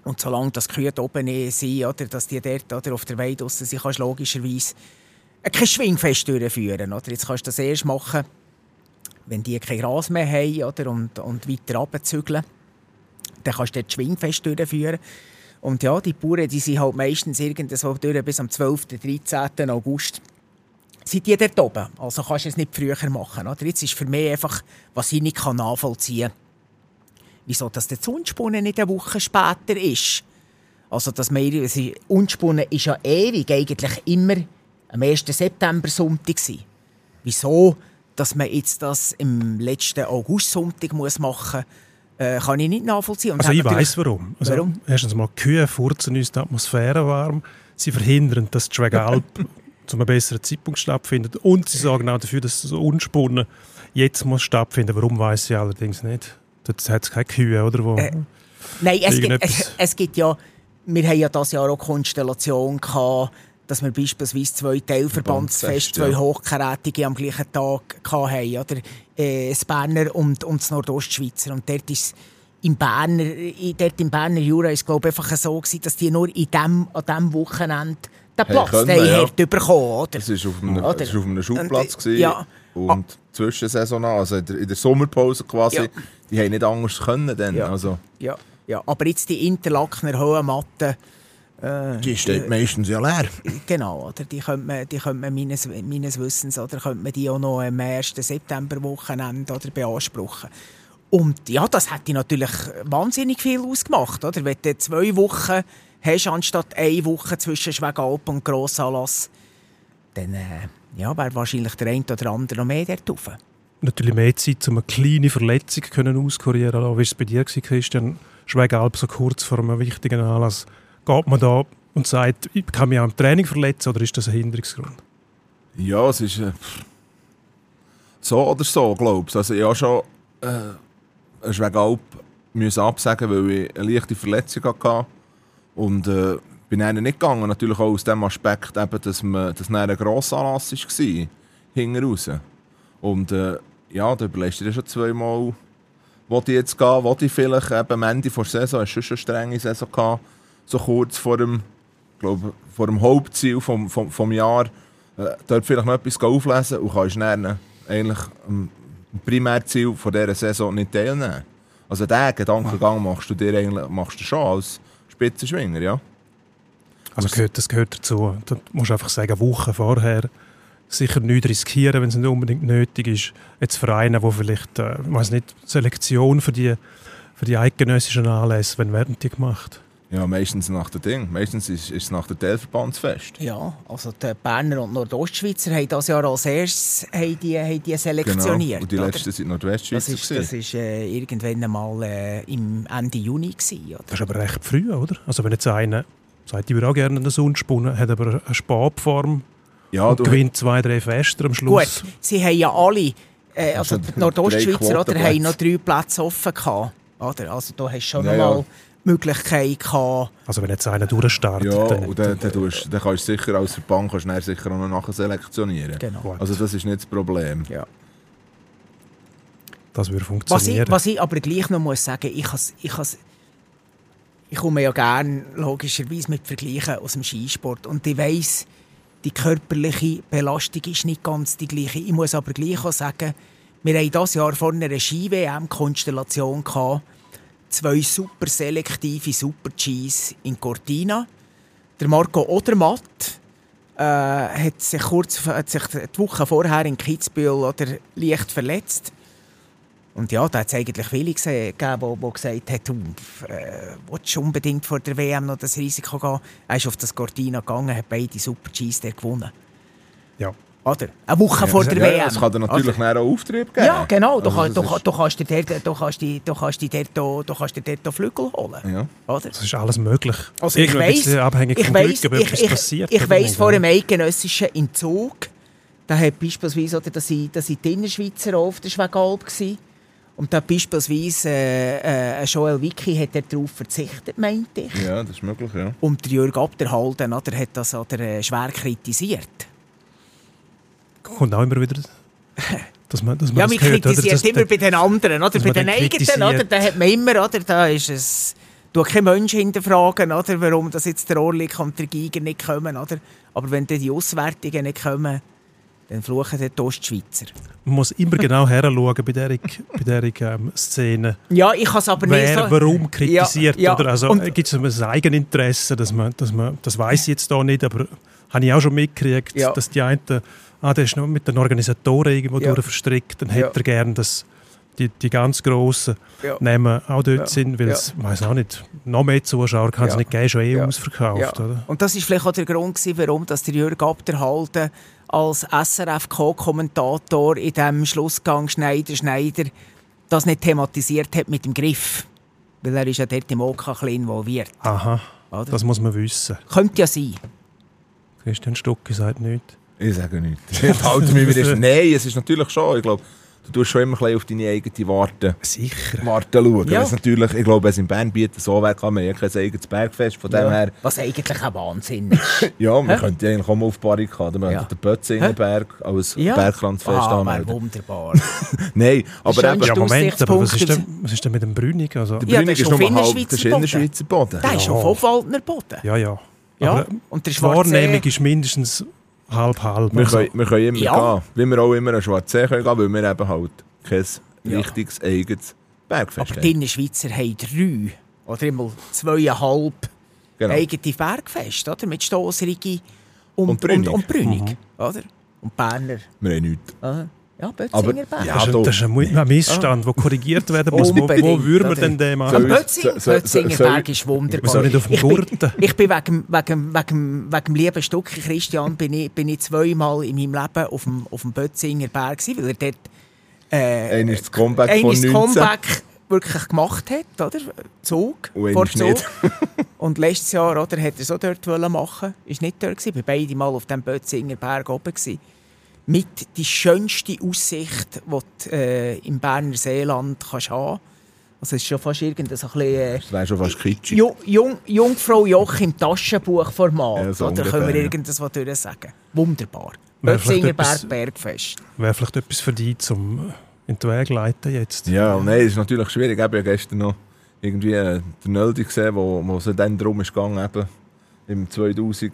Und solange das Kühe oben sind, oder, dass die dort oder, auf der Weide draussen sind, kannst du logischerweise kein Schwingfest durchführen. Oder? Jetzt kannst du das erst machen, wenn die kein Gras mehr haben oder, und, und weiter runterzügeln. Dann kannst du dort Schwingfest durchführen. Und ja, die Bauern die sind halt meistens irgendwo durch bis am 12. 13. August sind die dort oben. Also kannst du es nicht früher machen. Oder? Jetzt ist für mich einfach, was ich nicht kann nachvollziehen kann, wieso dass der Unspunnen nicht eine Woche später ist. Also, dass man, ist- Unspunnen ist ja ewig eigentlich immer am 1. September Sonntag gewesen. Wieso, dass man jetzt das im letzten August-Sonntag muss machen muss, äh, kann ich nicht nachvollziehen. Und Also ich weiß warum. Also, Warum? Erstens mal, Kühe furzen uns die Atmosphäre warm. Sie verhindern, dass die Schwegalp zu einem besseren Zeitpunkt stattfindet. Und sie sorgen auch dafür, dass das Unspunnen jetzt muss stattfinden. Warum weiß ich allerdings nicht. Dort hat es keine Kühe, oder? Wo, Äh, Nein, es gibt, es, es gibt ja, wir haben ja das Jahr auch Konstellation gehabt, dass wir beispielsweise zwei Teilverbandsfeste, Verbandsfest, zwei ja. Hochkarätige am gleichen Tag hatten, oder? Äh, das Berner und, und das Nordostschweizer. Und dort ist im Berner, dort im Berner Jura ist glaube ich einfach so gewesen, dass die nur in dem, an diesem Wochenende den Platz, können, den ja. hat bekommen, oder? Das war auf einem, Oder? auf einem Schulplatz. Und, ja. Und Zwischensaison, also in der, in der Sommerpause quasi, Ja. die haben nicht anders können. Dann. Ja. Also, Ja, ja. Aber jetzt die Interlakener Höhenmatte, äh, die steht meistens ja leer. genau, oder? Die könnte man, die könnte man meines, meines Wissens oder könnte man die auch noch am 1. Septemberwochenende oder beanspruchen. Und ja, das hätte natürlich wahnsinnig viel ausgemacht, oder? Wenn du zwei Wochen hast, anstatt eine Woche zwischen Schwegalp und Grossanlass, dann äh, ja, wäre wahrscheinlich der eine oder andere noch mehr dort rauf. Natürlich mehr Zeit, um eine kleine Verletzung können auskurieren zu. Wie war es bei dir, Christian? Schwegalp so kurz vor einem wichtigen Anlass. Geht man da und sagt, ich kann mich auch im Training verletzen oder ist das ein Hinderungsgrund? Ja, es ist äh, so oder so, glaube ich. Also ich habe schon äh, einen Schwegalp müssen absagen, weil ich eine leichte Verletzung hatte. Und äh, bin dann nicht gegangen. Natürlich auch aus dem Aspekt, eben, dass dann ein Grossanlass war, hinten raus. Und äh, ja, da überlegst du dir schon zweimal, wo die jetzt gehen, wo die vielleicht eben am Ende der Saison, hast du schon eine strenge Saison gehabt, so kurz vor dem, glaube, vor dem Hauptziel vom, vom, vom Jahr, äh, dort vielleicht noch etwas auflesen und kannst dann eigentlich am Primärziel von dieser Saison nicht teilnehmen. Also diesen Gedankengang machst du dir eigentlich machst du schon als Spitzenschwinger, ja? Also gehört, das gehört dazu. Da musst einfach sagen, Wochen vorher sicher nichts riskieren, wenn es nicht unbedingt nötig ist. Jetzt Vereine, die vielleicht, äh, weiss nicht, Selektion für die, für die eidgenössischen Anlässe, wann werden die gemacht? Ja, meistens nach dem Ding. Meistens ist, ist es nach dem Teilverbandsfest. Ja, also die Berner und Nordostschweizer haben das Jahr als erstes haben die, haben die Genau. selektioniert. Und die oder? letzten sind Das Nordwestschweizer. ist, das ist äh, irgendwann einmal äh, im Ende Juni gewesen, oder? Das ist aber recht früh, oder? Also wenn jetzt einer sagt, ich würde auch gerne eine Sonne spunnen, hat aber eine Stabform ja, und gewinnt zwei, drei Fester am Schluss. Gut, sie haben ja alle, äh, also Also die Nordostschweizer, oder, haben noch drei Plätze offen gehabt. Oder? Also da hast du schon Ja, noch ja. Möglichkeit gehabt. Also wenn jetzt einer durchstartet, ja, dann, und dann, dann, tust, dann kannst du sicher als Verband kannst du dann sicher auch noch nachher selektionieren. Genau. Also das ist nicht das Problem. Ja. das würde Was funktionieren. ich, was ich aber gleich noch muss sagen, ich has, ich has, ich komme ja gerne logischerweise mit Vergleichen aus dem Skisport und ich weiss, die körperliche Belastung ist nicht ganz die gleiche. Ich muss aber gleich auch sagen, wir haben dieses Jahr vor einer Ski-WM-Konstellation gehabt, zwei super selektive Super-Gs in Cortina. Der Marco Odermatt äh, hat sich kurz hat sich die Woche vorher in Kitzbühel oder leicht verletzt. Und ja, da hat es eigentlich viele gegeben, die, gesagt haben, du äh, du unbedingt vor der WM noch das Risiko gehen. Er ist auf das Cortina gegangen, hat beide dort gewonnen. ja. Oder? Eine Woche vor der ja, WM. ja, Es kann dir natürlich dann auch Auftrieb geben. Ja, genau. Du, Also kannst, das du, ist- du kannst dir dort, du kannst dir, du kannst dir dort, auch- du kannst dir dort Flügel holen. Ja. Oder? Das ist alles möglich. Also ich bisschen abhängig ich vom weiss, Glück, ob ich, etwas ich, passiert. ich oder weiss ja. dem eidgenössischen Entzug, da hat beispielsweise, oder, dass ich, dass ich die Innerschweizer auf der Schwegalp war. Und da hat beispielsweise äh, äh, Joel Wicki hat darauf verzichtet, meinte ich. ja, das ist möglich, ja. Und der Jürg Abderhalden oder, hat das oder, äh, schwer kritisiert. Kommt auch immer wieder, dass man, dass man Ja, man hört, oder? kritisiert Dass immer bei den anderen, oder? Bei den eigenen, oder? Da hat man immer, oder? Da ist es... Du kein Mensch hinterfragen, oder? Warum das jetzt der Orlik und der Giger nicht kommen, oder? Aber wenn die Auswertungen nicht kommen, dann fluchen die Ostschweizer. Man muss immer genau heranschauen bei dieser, bei dieser ähm, Szene. Ja, ich kann es aber nicht Wer so... warum kritisiert. Ja, ja. Oder? Also, Gibt es ein Eigeninteresse, dass man, dass man, das weiß ich jetzt da nicht, aber habe ich auch schon mitgekriegt, Ja. dass die einen, ah, der ist noch mit den Organisatoren irgendwo Ja. verstrickt, dann Ja. hätte er gern, dass die, die ganz Grossen Ja. Namen auch dort Ja. sind, weil Ja. es, weiß auch nicht, noch mehr Zuschauer kann es Ja. nicht geben, schon eh Ja. ausverkauft. Ja. Oder? Und das ist vielleicht auch der Grund, gewesen, warum dass der Jürg Abderhalden als SRF-Co-Kommentator in dem Schlussgang Schneider Schneider das nicht thematisiert hat mit dem Griff. Weil er ist ja dort im OK ein bisschen involviert. Aha, Oder? das muss man wissen. Könnte ja sein. Christian Stucki sagt nichts. Ich sage nichts. Ich halte mich wieder. Nein, es ist natürlich schon. Ich glaube, du tust schon immer ein auf deine eigene Warte, Sicher. Warte schauen. Ja. Natürlich, ich glaube, es in Bern bietet, so wäre, kann man ja kein eigenes Bergfest. Von dem her, Was eigentlich ein Wahnsinn ist. ja, man Hä? könnte eigentlich auch mal auf Barrikaden. Man Ja. könnte den Bötzingenberg als Ja. Berglandfest ah, anmelden. wunderbar. Nein, aber eben, Ja, Moment, aber was ist, denn, was ist denn mit dem Brünig? Also, der Ja, Brünig ist ist nur auf halb, ist Innerschweizer Boden. Der ist Ja. auf Obwaldner Boden. ja, ja. Ja, Aber und der Die Wahrnehmung ist mindestens halb-halb. Wir, Also, können, wir können immer Ja. gehen, wie wir auch immer an Schwarzsee können gehen, weil wir eben halt kein Ja. richtiges eigenes Bergfest Aber haben. die Schweizer haben drei oder immer zweieinhalb Genau. eigene Bergfeste, oder? Mit Stossrigi und, Und und, Brünig. und, Brünig, Mhm. oder? Und Berner. Wir haben nichts. Oder? Ja, Aber- Bötzinger Berg. ja, das, ist, das ist ein, Missstand, der korrigiert werden muss. Wo, wo würden wir denn den machen? ich- Bötzinger, so- so- Bötzinger soll- Berg ist wunderbar. Nicht auf dem ich bin, Gurten? ich bin wegen, wegen, wegen, wegen dem lieben Stückchen Christian bin ich, bin ich zweimal in meinem Leben auf dem, auf dem Bötzinger Berg gewesen, weil er dort äh, ist das Comeback von ist das 19. Comeback wirklich gemacht hat, oder? Zug, Und vor Zug. Und letztes Jahr oder, hat er so dort wollen machen Ist nicht dort gewesen. Ich war beide Mal auf dem Bötzinger Berg oben. Gewesen. Mit die schönste Aussicht, die du äh, im Berner Seeland kannst haben Also es ist schon fast irgendein so ein bisschen, äh, Das wäre schon fast kitschig. Ju Jung Jungfrau Joch im Taschenbuchformat. Ja, so oder können wir ja. irgendwas durch sagen. Wunderbar. Wäre vielleicht Bötzinger etwas- Berg Bergfest. Wäre vielleicht etwas für dich zum in die Wege leiten jetzt. Ja, nein, es ist natürlich schwierig. Ich habe ja gestern noch irgendwie äh, den Nöldi gesehen, wo, wo es dann darum ist gegangen, eben im 2000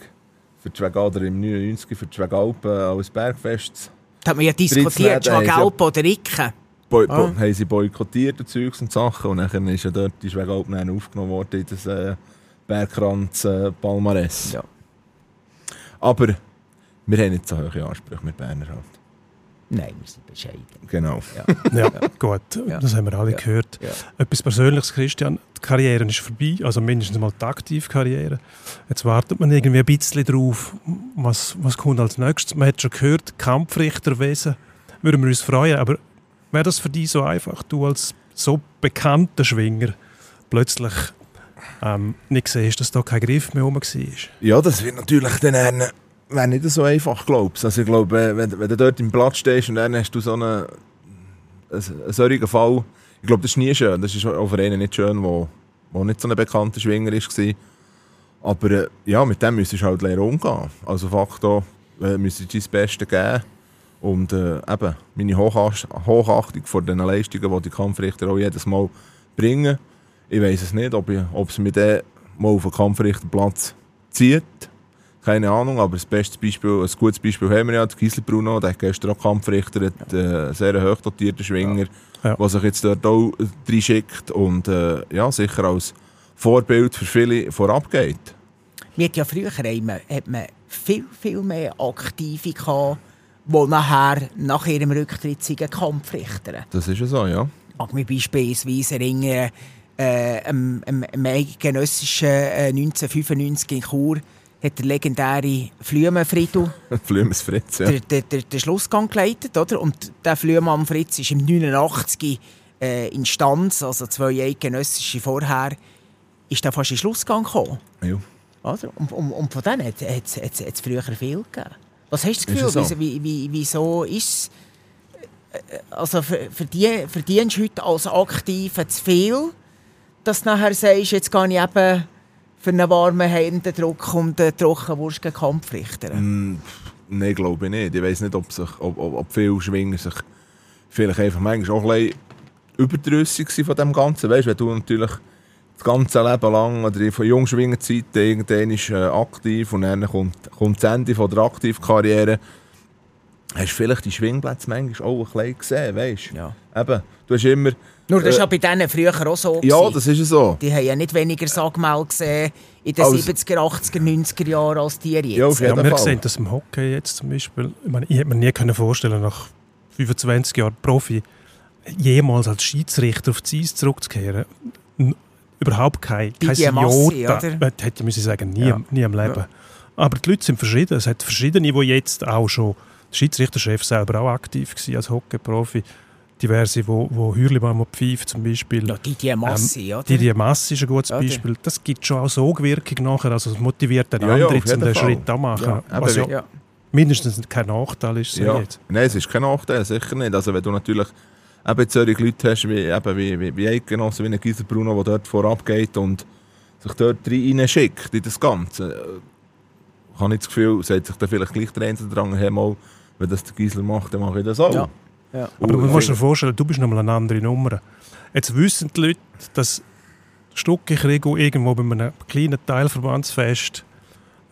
für die Schweg oder im 99 für die Schwegalpen als Bergfest. Da haben wir ja diskutiert, 13 haben sie ja- Schwagelp oder Icke. Boi Ah. bo haben sie boykottiert und Zeugs und Sachen und dann ist ja dort die Schwegalpen dann aufgenommen worden in das äh, Bergkranz äh, Palmares. Ja. Aber wir haben nicht so hohe Ansprüche mit Berner halt. Nein, wir sind bescheiden. Genau. Ja, gut, Ja. das haben wir alle Ja. gehört. Ja. Etwas Persönliches, Christian. Die Karriere ist vorbei, also mindestens mal die aktive Karriere. Jetzt wartet man irgendwie ein bisschen drauf, was, was kommt als nächstes. Man hat schon gehört, Kampfrichterwesen, würden wir uns freuen, aber wäre das für dich so einfach, du als so bekannter Schwinger plötzlich ähm, nicht siehst, dass da kein Griff mehr rum war? Ja, das wird natürlich dann eher- wäre nicht so einfach, glaubst Also ich glaube, wenn, wenn du dort im Platz stehst und dann hast du so einen, einen, solchen Fall, ich glaube, das ist nie schön. Das ist auch für einen nicht schön, wo, wo nicht so ein bekannter Schwinger war. Aber äh, ja, mit dem müsstest du halt lernen umgehen. Also Faktor, äh, müsstest du dein Bestes geben. Und äh, eben, meine Hochach Hochachtung vor den Leistungen, die die Kampfrichter auch jedes Mal bringen. Ich weiß es nicht, ob, ich, ob es mir dann mal auf den Kampfrichterplatz zieht. Keine Ahnung, aber das beste Beispiel, ein gutes Beispiel haben wir ja, der Gisler Bruno, der hat gestern auch Kampfrichter, hat, äh, einen sehr hoch dotierten Schwinger, Ja. der sich jetzt dort auch reinschickt und äh, ja, sicher als Vorbild für viele vorab geht. Wir hatten ja früher hat man viel, viel mehr Aktive gehabt, die nachher, nach ihrem Rücktritt sind Kampfrichter. Das ist ja so, ja. Mag mich beispielsweise erinnern, äh, am, am, am eidgenössischen äh, 1995 in Chur hat der legendäre Flümenfriedel Flümes Fritz, ja. den, den, den, Schlussgang geleitet. Oder? Und der Flühmann Fritz ist im 89 äh, in Stanz, also zwei eidgenössische vorher, ist der fast in den Schlussgang gekommen. ja. Oder? Und, und, und von denen hat es früher viel gegeben. Was hast du das Gefühl, so? wie, wie, wieso ist es... äh, Also für, für die, verdienst du heute als Aktiver zu viel, dass du nachher sagst, jetzt gehe ich eben für einen warmen Händedruck und eine Trockenwurst gegen Kampfrichter. Mm, Nein, glaube ich nicht. Ich weiß nicht, ob, sich, ob, ob, ob viele Schwinger sich vielleicht einfach manchmal auch ein bisschen überdrüssig sind von dem Ganzen. Weißt, wenn du natürlich das ganze Leben lang oder von Jungschwingerzeiten irgendwann ist, äh, aktiv und dann kommt, kommt das Ende von der Aktivkarriere, hast du vielleicht die Schwingplätze manchmal auch ein bisschen gesehen, weißt Ja. Eben, du hast immer... Nur das Äh, war ja bei denen früher auch so. Ja, gewesen. das ist ja so. Die haben ja nicht weniger Sagmel gesehen in den Als- 70er, 80er, 90er Jahren als die jetzt. Ja, auf Ja, jeden wir Fall. sehen das im Hockey jetzt zum Beispiel. Ich, meine, ich hätte mir nie können vorstellen nach 25 Jahren Profi jemals als Schiedsrichter auf die Eis zurückzukehren. N überhaupt kein, kein Jota. oder? Äh, Hätte ich sagen, nie, Ja. nie im Leben. Ja. Aber die Leute sind verschieden. Es hat verschiedene, die jetzt auch schon, der Schiedsrichterchef selber auch aktiv war als Hockeyprofi. Diverse, wo, wo Hürlibaum pfeift zum Beispiel. Ja, die, die Masse, oder? Ähm, Die, die Masse ist ein gutes Oder? Beispiel. Das gibt schon auch Sogwirkung nachher. Also es motiviert den Ja, ja, anderen, zum jeden den Fall. Schritt auch machen. Ja, was ja ja. mindestens kein Nachteil ist. so Ja. jetzt. Nein, es ist kein Nachteil, sicher nicht. Also wenn du natürlich eben solche Leute hast, wie, eben wie, wie, wie Eidgenossen, wie ein Gisler Bruno, der dort vorab geht und sich dort rein schickt in das Ganze, äh, habe ich das Gefühl, sagt sich dann vielleicht gleich der eine dran, hey mal, wenn das der Gisler macht, dann mache ich das auch. Ja. Ja. Aber Und man ich muss dir vorstellen, du bist nochmal eine andere Nummer. Jetzt wissen die Leute, dass Stucki Krigo irgendwo bei einem kleinen Teilverbandsfest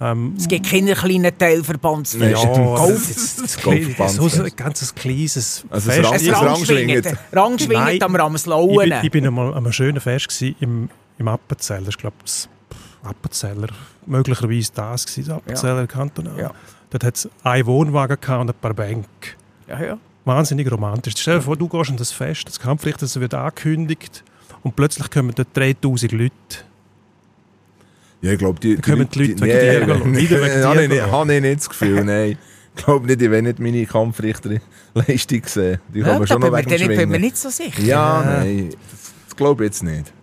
Ähm, Es gibt keine kleinen Teilverbandsfest. Ja, das kleine- so ein ganz kleines Also Fest. Rangschwingen. Rangschwingen Nein, am ich Ramslauen. bin, ich bin einmal an einem schönen Fest gewesen, im, im Appenzeller. Das war, glaube ich, das Appenzeller. Möglicherweise das gewesen, das Appenzeller Kanton. Ja. Dort hat es einen Wohnwagen gehabt und ein paar Bänke. Ja, ja. Wahnsinnig romantisch. Stell dir vor, du gehst an das Fest, das Kampfrichter das wird angekündigt und plötzlich kommen dort 3000 Leute. Ja, ich glaube, die, Da kommen die Leute wegen nee, dir. Wieder wegen habe dir ich nicht- schauen. Habe ich nicht das Gefühl, nein. Ich glaube nicht, ich will nicht meine Kampfrichter-Leistung sehen. Die ja kommen da schon bin noch dem dann- bin mir nicht so sicher. Ja, nein, das, glaube ich jetzt nicht.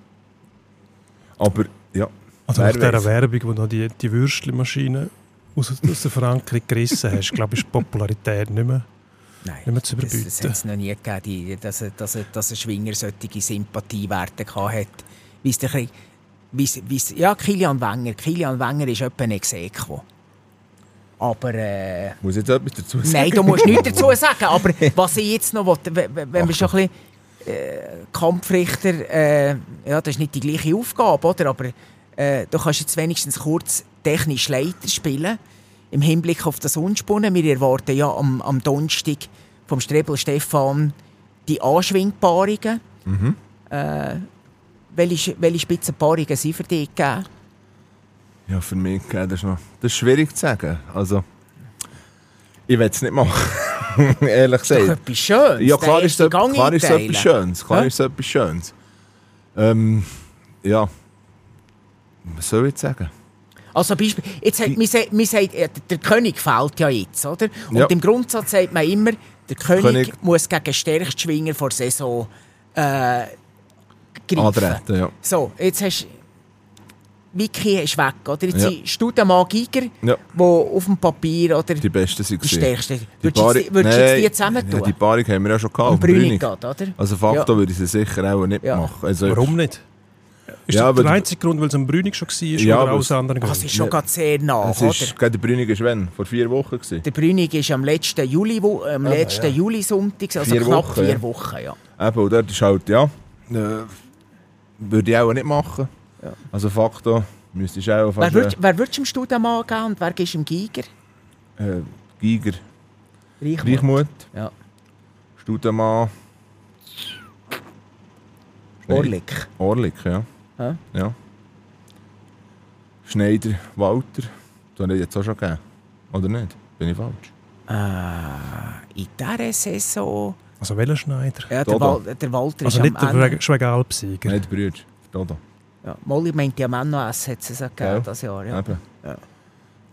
Aber, ja, Also nach dieser. Werbung, wo du noch die, die Würstchenmaschine aus, aus der Verankerung gerissen hast, glaube ich, ist die Popularität nicht mehr, Nein, nicht mehr zu das, überbieten. das hat es noch nie gegeben, dass, dass, dass ein Schwinger solche Sympathiewerte hatte. Weisst du, weiss- weiss- ja, Kilian Wenger. Kilian Wenger ist etwa ein Exequo. Aber äh, muss ich jetzt etwas dazu sagen? nein, du musst nichts dazu sagen. Aber was ich jetzt noch wenn wenn wir schon ein bisschen äh, Kampfrichter, äh, ja, das ist nicht die gleiche Aufgabe, oder? Aber äh, du kannst jetzt wenigstens kurz technisch Leiter spielen im Hinblick auf das Unspunnen. Wir erwarten ja am, am Donnerstag vom Strebel Stefan die Anschwingpaarungen. Äh, welche, welche Spitzenpaarungen sind für dich gegeben? Ja, für mich äh, das ist, noch, das ist schwierig zu sagen. Also, ich will es nicht machen. Ehrlich Das ist doch gesagt. etwas Schönes. Ja, klar ist, klar ist es etwas Schönes. Klar Hä? ist es etwas Schönes. Ähm, ja. Was soll ich sagen? Also Beispiel, jetzt hat, man, sagt, man sagt, äh, der König fehlt ja jetzt, oder? Und Ja. im Grundsatz sagt man immer, der König, König- muss gegen den stärksten Schwinger vor der Saison äh, greifen. Antreten, ja. So, jetzt hast du... Vicky ist weg, oder? Jetzt Ja. sind Studemann Giger, Ja. wo auf dem Papier oder Die Besten sind die stärksten. Die Würdest du jetzt, würdest du jetzt die zusammen tun? Ja, die Paarung haben wir ja schon gehabt. Und Brünig Brünig. geht, oder? Also Faktor Ja. würde ich sie sicher auch nicht Ja. machen. Also, Warum nicht? Ist Ja, das der einzige Grund, weil es am Brünig schon war Ja, oder aber aus anderen Das Gründen? ist schon Ja. gerade sehr nah, Es oder? ist, gerade der Brünig ist wann? Vor vier Wochen gewesen. Der Brünig ist am letzten Juli, am letzten Juli-Sonntag, also Vier knapp Wochen, vier ja. Wochen, ja. Eben, und dort ist halt, ja, äh, würde ich auch nicht machen. Ja. Also Faktor müsste ich auch Wer fast würdest wer würdest du im Studemann geben und wer gibst du im Giger? äh, Giger, Reichmut. Reichmut, Ja. Schneider- Orlik. Orlik, ja. Hä? ja. Schneider, Walter, das habe ich jetzt auch schon gegeben. Oder nicht? Bin ich falsch? Äh, in dieser Saison... Also welcher Schneider? Ja, der. Wal der Walter Also ist nicht am Ende... der Schwegalp-Sieger. Nein, der Brüder, Dodo. Ja, Molly meint ja Menno S. hat es gegeben, Ja. das Jahr. Ja. Eben. Ja.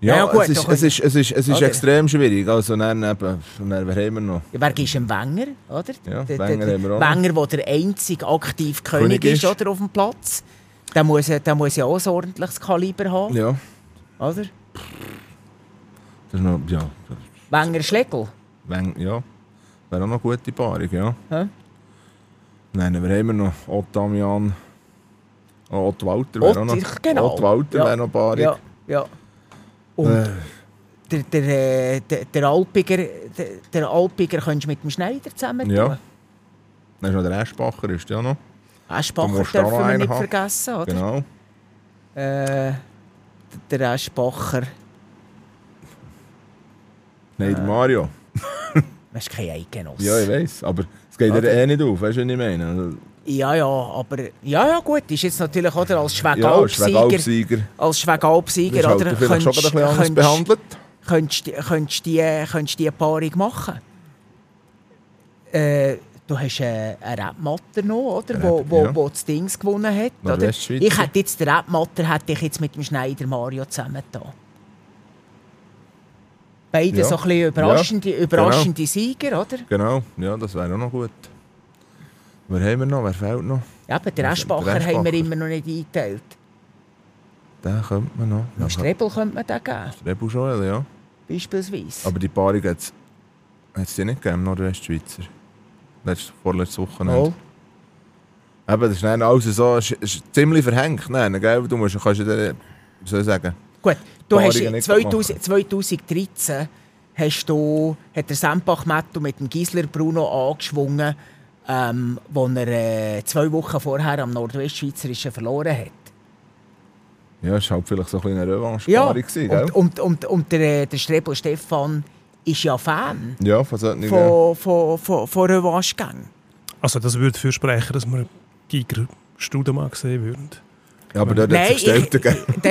Ja, Ja, gut, es, ist, es ist, es ist, es ist Oder? extrem schwierig. Also, dann, eben, dann, wer haben wir noch? Ja, wer du dem Wenger, oder? Ja, der, Wenger der, noch. Wenger, der der einzige aktiv König, König ist, ist. oder, auf dem Platz. Der muss, der muss ja auch ein ordentliches Kaliber haben, Ja, oder? das ist noch, ja, Wenger Schlegel. Weng, ja. Wäre auch noch eine gute Paarung, ja. Hä? Nein, wer haben wir noch? Ottamian. Oh, Ott Walter wäre auch noch. Ott- genau. Ott Walter Ja. wäre noch Paarung. Ja, ja. Und Äh, der, der, äh, der, der Alpiger, der, der Alpiger könntest du mit dem Schneider zusammen tun. Ja. Dann ist noch der Eschbacher, ist ja noch. Du dürfen wir nicht haben. vergessen, oder? Genau. Äh, der Aschbacher, Nein, Äh. der Mario. das ist kein Eidgenosse. Ja, ich weiß. Aber es geht Oder? dir eh nicht auf, weißt du, was ich meine? Ja, ja, aber ja, ja, gut, ist jetzt natürlich oder, als ja, Schwegalp-Sieger, Schwegalp-Sieger. als ist halt oder, vielleicht schon ein bisschen anders könntest- behandelt. könntest, könntest, die, könntest die Paarung machen. Äh, du hast äh, einen Rapmatter noch, oder, wo, Rap, wo, ja. wo das Dings gewonnen hat. Oder? Ich hätte jetzt den Rapmatter hätte ich jetzt mit dem Schneider Mario zusammengetan. Beide Ja. so ein bisschen überraschende, überraschende Sieger, oder? Genau, ja, das wäre auch noch gut. Wer haben wir noch? Wer fehlt noch? Ja, aber den Der Eschbacher haben wir immer noch nicht eingeteilt. Den könnte man noch. Ja, Strebel könnte man den geben, Rebu Joel, ja. beispielsweise. Aber die Paarung hat es die nicht gegeben, Nordwestschweizer. Letzte, vorletzte Woche nicht. Oh. Eben, das ist dann alles so, ist, ist ziemlich verhängt. Nein, gell? Du musst, kannst ja wie soll ich sagen, Gut, du hast Paarungen nicht 2000, 2013 hast du, hat der Sempach Metto mit dem Gisler Bruno angeschwungen, ähm, wo er äh, zwei Wochen vorher am Nordwestschweizerischen verloren hat. Ja, es war halt vielleicht so ein bisschen eine revanche Ja, gewesen, gell? und, und, und, und der, der Strebel Stefan ist ja Fan Ja, von solchen... von, von, von, von Revanche-Gängen. Also das würde dafür sprechen, dass wir Giger Studemann sehen würden. Ja, aber dort hat es gestellt,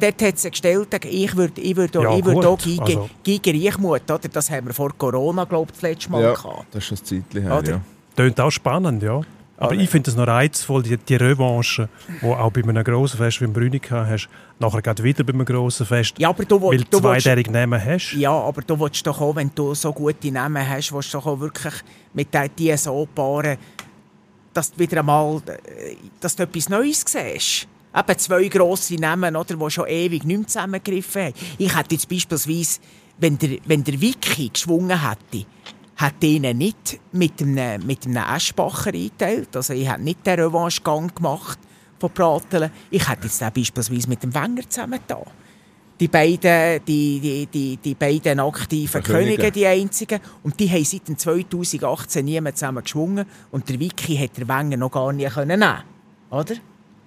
dort hat es gestellt, ich würde ich würd, auch- Ja, ich würd auch Giger, also- Giger Eichmut, oder? das haben wir vor Corona, glaube ich, das letzte Mal Ja, gehabt. das ist schon ein Zeitchen her, Oder? ja. Tönt auch spannend, ja. Aber Aber- ich finde es noch reizvoll, die, die Revanche, die auch bei einem grossen Fest wie im Brünika hast, nachher geht wieder bei einem grossen Fest, Ja, aber du, weil du zweijährige Namen hast. ja, aber du willst doch auch, wenn du so gute Namen hast, willst du doch auch wirklich mit den- die so paaren, dass du wieder einmal äh, dass du etwas Neues siehst. Eben zwei grosse Namen, oder, die schon ewig nicht mehr zusammengegriffen haben. Ich hätte jetzt beispielsweise, wenn der, wenn der Wiki geschwungen hätte, hätte ich ihn nicht mit einem, mit einem Eschbacher eingeteilt. Also ich hätte nicht den Revanche-Gang gemacht von Pratelen. Ich hätte jetzt den beispielsweise mit dem Wenger zusammen da. Die beiden, die, die, die, die beiden aktiven Könige. Könige, die einzigen. Und die haben seit dem 2018 niemand zusammen geschwungen. Und der Wiki hat der Wenger noch gar nie können nehmen Oder?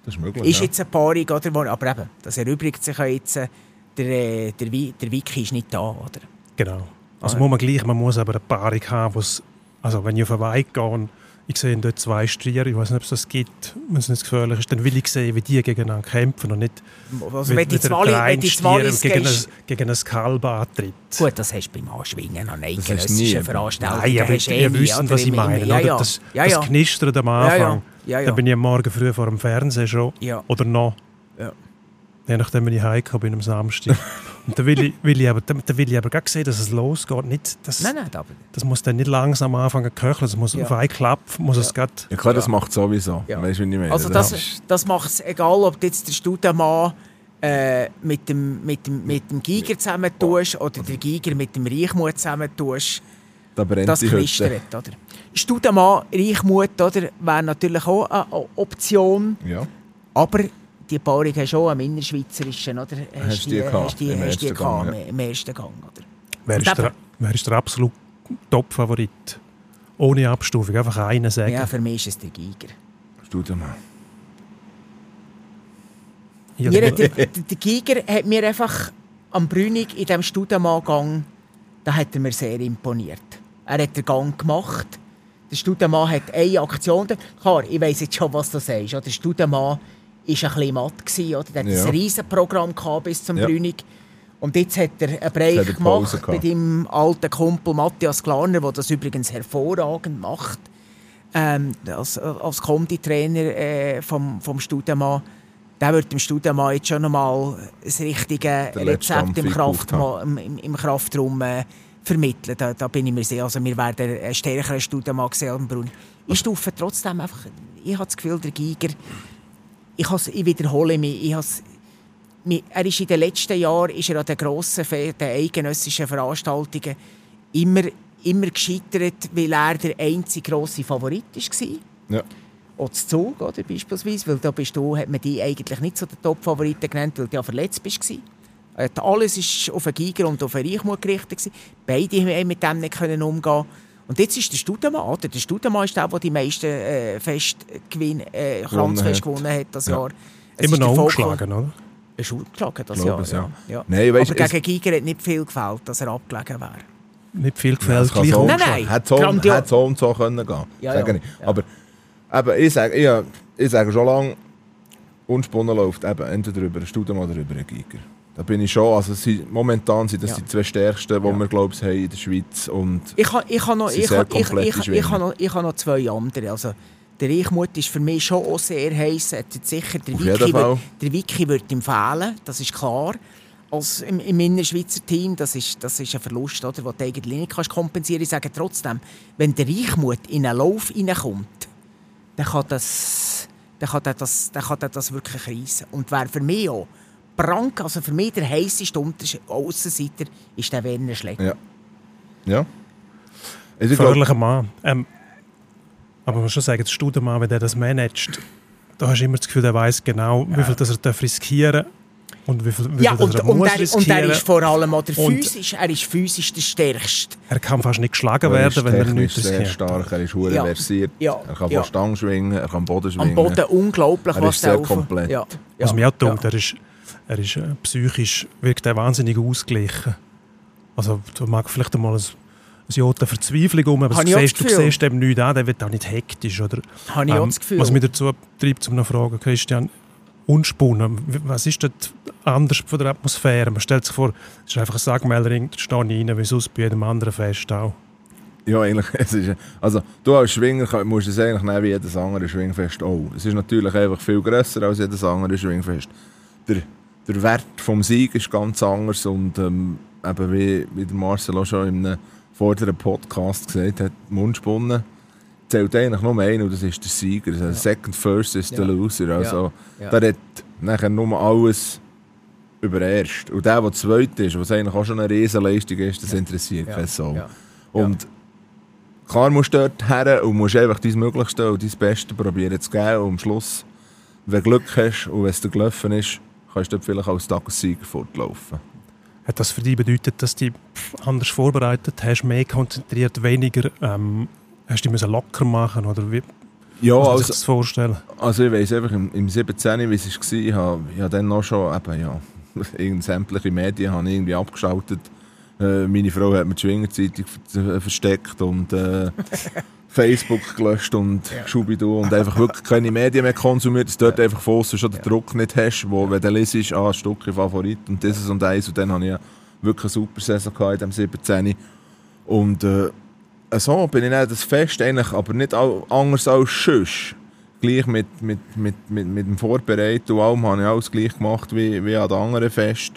Das ist möglich, Ist ja. jetzt eine Paarung, oder? Aber eben, das erübrigt sich ja jetzt. äh, Der, äh, der, der Wiki ist nicht da, oder? Genau. Also muss man gleich, man muss aber eine Paarung haben, wo's, also wenn ich auf einen Weig gehe und ich sehe dort zwei Striere, ich weiß nicht, ob es das gibt, wenn es nicht gefährlich ist, dann will ich sehen, wie die gegeneinander kämpfen und nicht, Also, wie, wenn die der Zwali, wenn kleine die Stier Zwalis gegen, ein, gegen ein Kalb antritt. Gut, das hast du beim Anschwingen an eidgenössischen. Veranstaltungen. Nein, aber ihr nie, wisst, was ich meine. Ja, oder? ja. Das, ja, das ja. Knistern am ja, Anfang. ja. ja, ja. Da bin ich am Morgen früh vor dem Fernseher schon. Ja. Oder noch. Ja. Je nachdem, wenn ich heimkomme bin am Samstag. und da will ich, will ich aber, da, will ich aber gleich sehen, dass es losgeht. Nicht, das, Nein, nein, aber... das muss dann nicht langsam anfangen zu köcheln. Das muss Ja. auf einen Klapp muss es grad, Ja, klar, das Ja. macht sowieso. Ja. Weißt du, wie ich meine? Also Das das, das macht es egal, ob du jetzt der Studemann äh, mit, dem, mit, dem, mit dem Giger zusammen tust oder der Giger mit dem Reichmut zusammen tust. da brennt Das knistert, oder? Studemann, Reichmut, oder, wäre natürlich auch eine Option. Ja. Aber die Paarung hast du auch am innerschweizerischen, oder? Hast du die hast die, im hast die ersten gehabt, Gang, ja. im- ersten Gang, oder? wer, ist der, wer ist der absolut Top-Favorit? Ohne Abstufung, einfach einen sagen. Ja, für mich ist es der Giger. Studio mal. Also- der, der, der Giger hat mir einfach am Brünig in diesem Studemann-Gang, da hat er mir sehr imponiert. Er hat den Gang gemacht. Der Studemann hat eine Aktion. Klar, ich weiss jetzt schon, was du sagst. Der Studemann war ein bisschen matt. Gewesen, oder? Der hat Ja. ein riesiges Programm gehabt bis zum Ja. Brünig. Und jetzt hat er einen Pause gemacht bei gehabt. deinem alten Kumpel Matthias Klarner, der das übrigens hervorragend macht. Ähm, als, als Konditrainer äh, vom, vom Studemann. Der wird dem Studemann jetzt schon nochmal das richtige Der Rezept im, Kraft, im, im, im Kraftraum äh, vermitteln. Da, da bin ich mir sicher. Also wir werden einen stärkeren Studemann sehen als Brunn. Ich stufe trotzdem einfach, ich habe das Gefühl, der Giger, ich, has, ich wiederhole mich, ich has, mi- er ist in den letzten Jahren ist er an den grossen, den eidgenössischen Veranstaltungen immer, immer gescheitert, weil er der einzige grosse Favorit war. Ja. Auch zu Zug, oder, beispielsweise, weil da bist du, hat man die eigentlich nicht so den Top-Favoriten genannt, weil du ja verletzt bist. Alles war auf den Giger und auf den Reichmut gerichtet. Beide haben mit dem nicht können umgehen Und jetzt ist der Studemann, oder? Der Studemann ist der, der die meisten äh, Festgewinn, äh, Kranzfest hat. gewonnen hat das Ja. Jahr. Es Immer noch ungeschlagen, oder? Er ist ungeschlagen das Jahr. es, ja. ja. Ja. Nein, weißt, Aber gegen Giger hat nicht viel gefällt, dass er abgelegen wäre. Nicht viel Ja, gefällt. es kann gleich so, Nein, nein. Hat so, Grandio- hat so und so können gehen. Ja, sage ja. ich. Ja. Aber eben, ich sage ich, ich sage schon lange, unspunnen läuft eben entweder über ein Studium oder über einen Giger. Da bin ich schon, also sind, momentan sind das Ja. die zwei stärksten, die Ja. wir glaube ich haben in der Schweiz und Ich habe ich ha noch, Sie ich ha, ich, ich, ich, ha noch, ich ha noch zwei andere. Also, der Reichmut ist für mich schon auch sehr heiß. Er sicher der Wiki, wird, der Wiki wird ihm fehlen, das ist klar. Als im, im Innerschweizer Team, das ist, das ist ein Verlust, oder, den du eigentlich nicht kannst kompensieren kannst. Ich sage trotzdem, wenn der Reichmut in einen Lauf hineinkommt, dann kann das, dann kann er das, dann kann das wirklich reissen. Und wer für mich auch Brank, also für mich der heisseste Unterschied- Aussenseiter, ist der Werner Schleck. ja. Ja. Also ich glaube, Gefährlicher Mann. Ähm, aber man muss schon sagen, der Studemann, wenn der das managt, da hast du immer das Gefühl, der weiß genau, wie viel das er darf riskieren darf und wie viel, wie Ja, und, das er und, muss er, und er ist vor allem auch der Und- physisch, er ist physisch der Stärkste. er kann fast nicht geschlagen er ist werden, wenn er technisch nichts sehr riskiert. stark, er ist hure Ja. versiert, Ja. er kann Ja. von Stange schwingen, er kann Boden schwingen. Am Boden unglaublich, Er was ist der sehr komplett. Ja. Was ja. mich auch ja. tut, er ist er ist äh, psychisch wirkt er wahnsinnig ausgeglichen. Also da mag vielleicht einmal ein, ein Jota Verzweiflung um, aber du auch siehst, das du siehst eben nichts an, der wird auch nicht hektisch. Oder, Habe ich auch ähm, das Gefühl. was mich dazu treibt, um eine Frage, Christian, unspunnen. Was ist dort anders von der Atmosphäre? Man stellt sich vor, es ist einfach ein Sackmeldering, da stehe ich rein, wie sonst bei jedem anderen Fest auch. Ja, eigentlich. Es ist, also, du als Schwinger musst es eigentlich nehmen wie jedes andere Schwingfest auch. Es ist natürlich einfach viel grösser als jedes andere Schwingfest. Der, der Wert des Sieg ist ganz anders und ähm, eben wie, wie der Marcel auch schon in einem vorderen Podcast gesagt hat, Mundspunnen zählt eigentlich nur ein und das ist der Sieger. Also Second First ist der Ja. Loser. Also, Ja. Der hat nachher nur alles über erst. Und der, der zweit ist, was eigentlich auch schon eine Riesenleistung ist, das interessiert Ja. Ja. Und klar musst du dort her und musst einfach dein Möglichste und dein Beste probieren zu geben. Und am Schluss, wenn du Glück hast und wenn es dir gelaufen ist, kannst du dort vielleicht als Tagessieger fortlaufen. Hat das für dich bedeutet, dass du dich anders vorbereitet hast, mehr konzentriert, weniger, ähm, hast du dich müssen locker machen oder wie Ja, also, das vorstellen? also ich weiss einfach im, im 17, wie es war, ich habe, ich habe dann noch schon eben, ja, sämtliche Medien habe ich irgendwie abgeschaltet. Äh, meine Frau hat mir die Schwingerzeitung ver- versteckt und äh, Facebook gelöscht und Ja. Schubidu und einfach wirklich keine Medien mehr konsumiert, dass du dort einfach von schon den Druck nicht hast, wo, wenn du liest, ah, ein Stück Favorit und dieses und eins und dann hatte ich ja wirklich eine super Saison gehabt in dem 17. Und äh, so bin ich dann das Fest eigentlich, aber nicht all, anders als sonst. Gleich mit, mit, mit, mit, mit dem Vorbereiten und allem habe ich alles gleich gemacht wie, wie an den anderen Fest.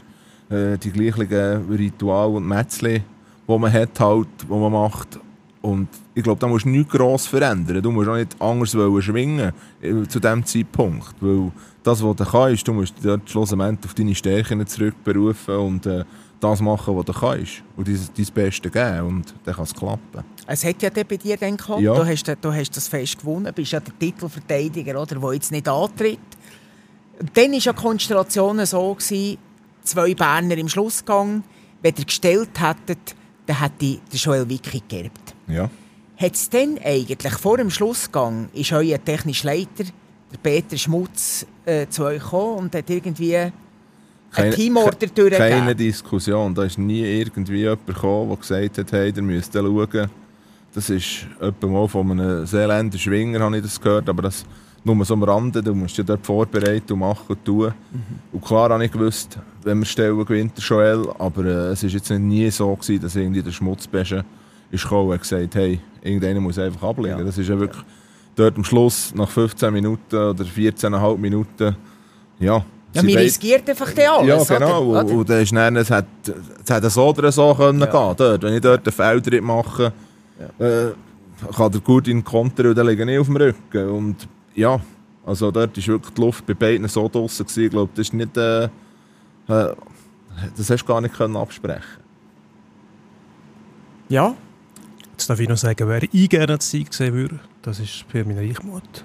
Äh, die gleichen Rituale und Metzli, die man hat, halt, die man macht. Und ich glaube, da musst du nichts gross verändern. Du musst auch nicht anders schwingen äh, zu diesem Zeitpunkt. Weil das, was du kannst, du musst dort schlussendlich auf deine Stärken zurückberufen und äh, das machen, was du kannst. Und dein, dein Bestes geben. Und dann kann es klappen. Es hat ja bei dir dann geklappt. Ja. Du, hast, du hast das Fest gewonnen, bist ja der Titelverteidiger, oder, der jetzt nicht antritt. Dann war ja die Konstellation so, gewesen, zwei Berner im Schlussgang. Wenn ihr gestellt hättet, dann hätte der Joel Wicki geerbt. Ja. Hat es dann eigentlich vor dem Schlussgang, ist euer technischer Leiter, der Peter Schmutz, äh, zu euch gekommen und hat irgendwie ein Teamorder Keine durchgegeben? Diskussion. Da ist nie irgendwie jemand gekommen, der gesagt hat, hey, ihr müsst schauen. Das ist mal von einem Seeländer Schwinger, habe ich das gehört, aber das nur so am Rande. Du musst dich dort vorbereiten und machen und tun. Und klar habe ich gewusst, wenn wir stellen, gewinnt der Joel, aber äh, es war jetzt nie so, gewesen, dass irgendwie der Schmutzbäsche ist gekommen und gesagt, hey, irgendeiner muss einfach ablegen. Ja. Das ist ja wirklich dort am Schluss, nach 15 Minuten oder 14,5 Minuten, ja. Ja, beid- riskiert einfach dann alles. ja, genau. Oder? Und, und dann ist dann, es, hat, es hat so oder so können Ja. gehen. Dort. Wenn ich dort einen Feldritt mache, äh, kann der gut in den Konter und dann liege ich auf dem Rücken. Und ja, also dort ist wirklich die Luft bei beiden so draussen gewesen. Ich glaube, das ist nicht... Äh, äh, das hast du gar nicht können absprechen Ja, Jetzt darf ich noch sagen, wer ich gerne als Sieg sehen würde, das ist Pirmin Reichmuth.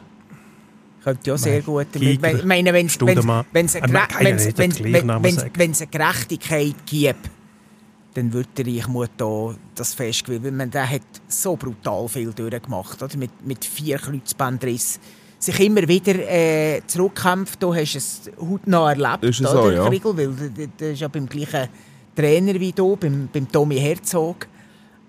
könnte ja sehr gut. Ich meine, wenn es eine, Äh, eine Gerechtigkeit gibt, dann würde der Reichmut da das Fest gewinnen. Weil man, der hat so brutal viel durchgemacht. Oder? Mit, mit vier Kreuzbandriss. Sich immer wieder äh, zurückkämpft. Du hast es hautnah erlebt, Ist es oder, so, ja. Kriegel? Weil der- der- der ist ja beim gleichen Trainer wie du, beim, beim Tommy Herzog.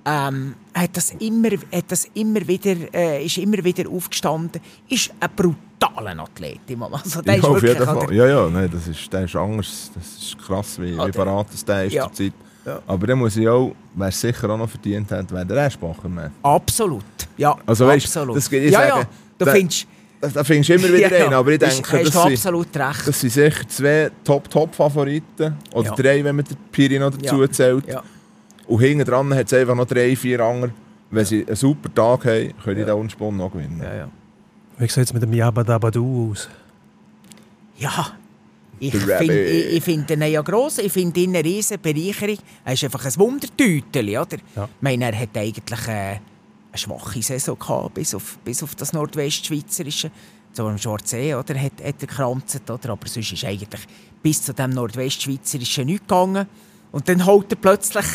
Ähm, hat das immer, hat das immer wieder, äh, ist immer wieder aufgestanden. Ist ein brutaler Athlet. im Moment. Also, der Ja, ist auf jeden Fall. Ja, ja, nein, das ist, der ist anders. Das ist krass, wie, Ah, wie parat das der ist Ja. zur Zeit. Ja. Aber dann muss ich auch, wer es sicher auch noch verdient hat, wäre der Eschbacher. Man. Absolut. Ja, Also, weisst, absolut. das geht- ich ja, sage, ja, du der- findest... Da, da findest du immer wieder Ja, einen, aber ich Ist- denke, hast das sind, recht. das sind sicher zwei Top-Top-Favoriten. Oder drei, wenn man den Piri noch dazu zählt. Und hinten dran hat es einfach noch drei, vier andere. Wenn sie einen super Tag haben, können die Ja. den Unspunn noch gewinnen. Ja, ja. Wie sieht es mit dem Jabba-Dabba-Du aus? ja. Ich finde ich, ich find ihn ja gross, ich finde ihn eine riesen Bereicherung. Er ist einfach ein Wundertüteli, oder? Ja. Ich meine, er hat eigentlich äh, eine schwache Saison gehabt, bis auf, bis auf das Nordwestschweizerische. So am Schwarzsee, oder? Hat, hat er gekranzt, oder? Aber sonst ist eigentlich bis zu dem Nordwestschweizerischen nichts gegangen. Und dann holt er plötzlich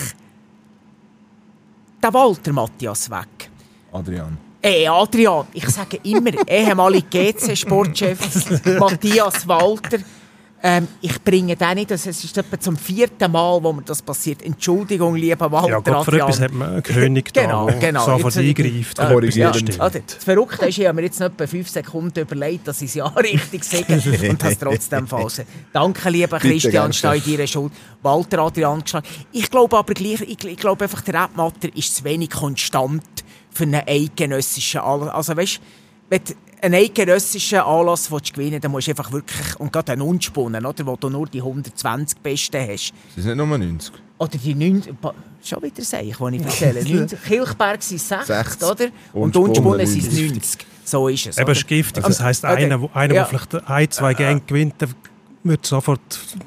den Walter Matthias weg. Adrian. Ey, Adrian, ich sage immer, ehemaliger GC-Sportchef Matthias Walter. Ähm, ich bringe den nicht, das ist etwa zum vierten Mal, wo mir das passiert. Entschuldigung, lieber Walter Ja, Gott, für Adrian. etwas hat man einen König da, Genau, der genau. sofort Jetzt- eingreift. Ja, und etwas ja. Also, das Verrückte ist, ich habe mir jetzt noch etwa fünf Sekunden überlegt, dass ich es ja richtig sage und das trotzdem falsch. Danke, lieber Christian, stehe in deiner Schuld. Walter Adrian geschlagen. Ich glaube aber gleich, ich, ich glaube einfach, der Rebmatter ist zu wenig konstant für einen eidgenössischen Anlass. Also weißt, wenn du einen eidgenössischen Anlass willst gewinnen dann musst du einfach wirklich, und gerade einen unspunnen, oder, wo du nur die 120 Besten hast. Das sind nicht nur 90. Oder die 90, pa- schon wieder sehe ich, was ich erzähle. 90, Kilchberg sind 60, 60. oder? Und Und Unspunnen Spunnen sind 90. 90. So ist es. Eben, ist giftig. Also, Das heisst, oder- einer, wo- einer ja. der vielleicht ein, zwei Gänge gewinnt, wird sofort,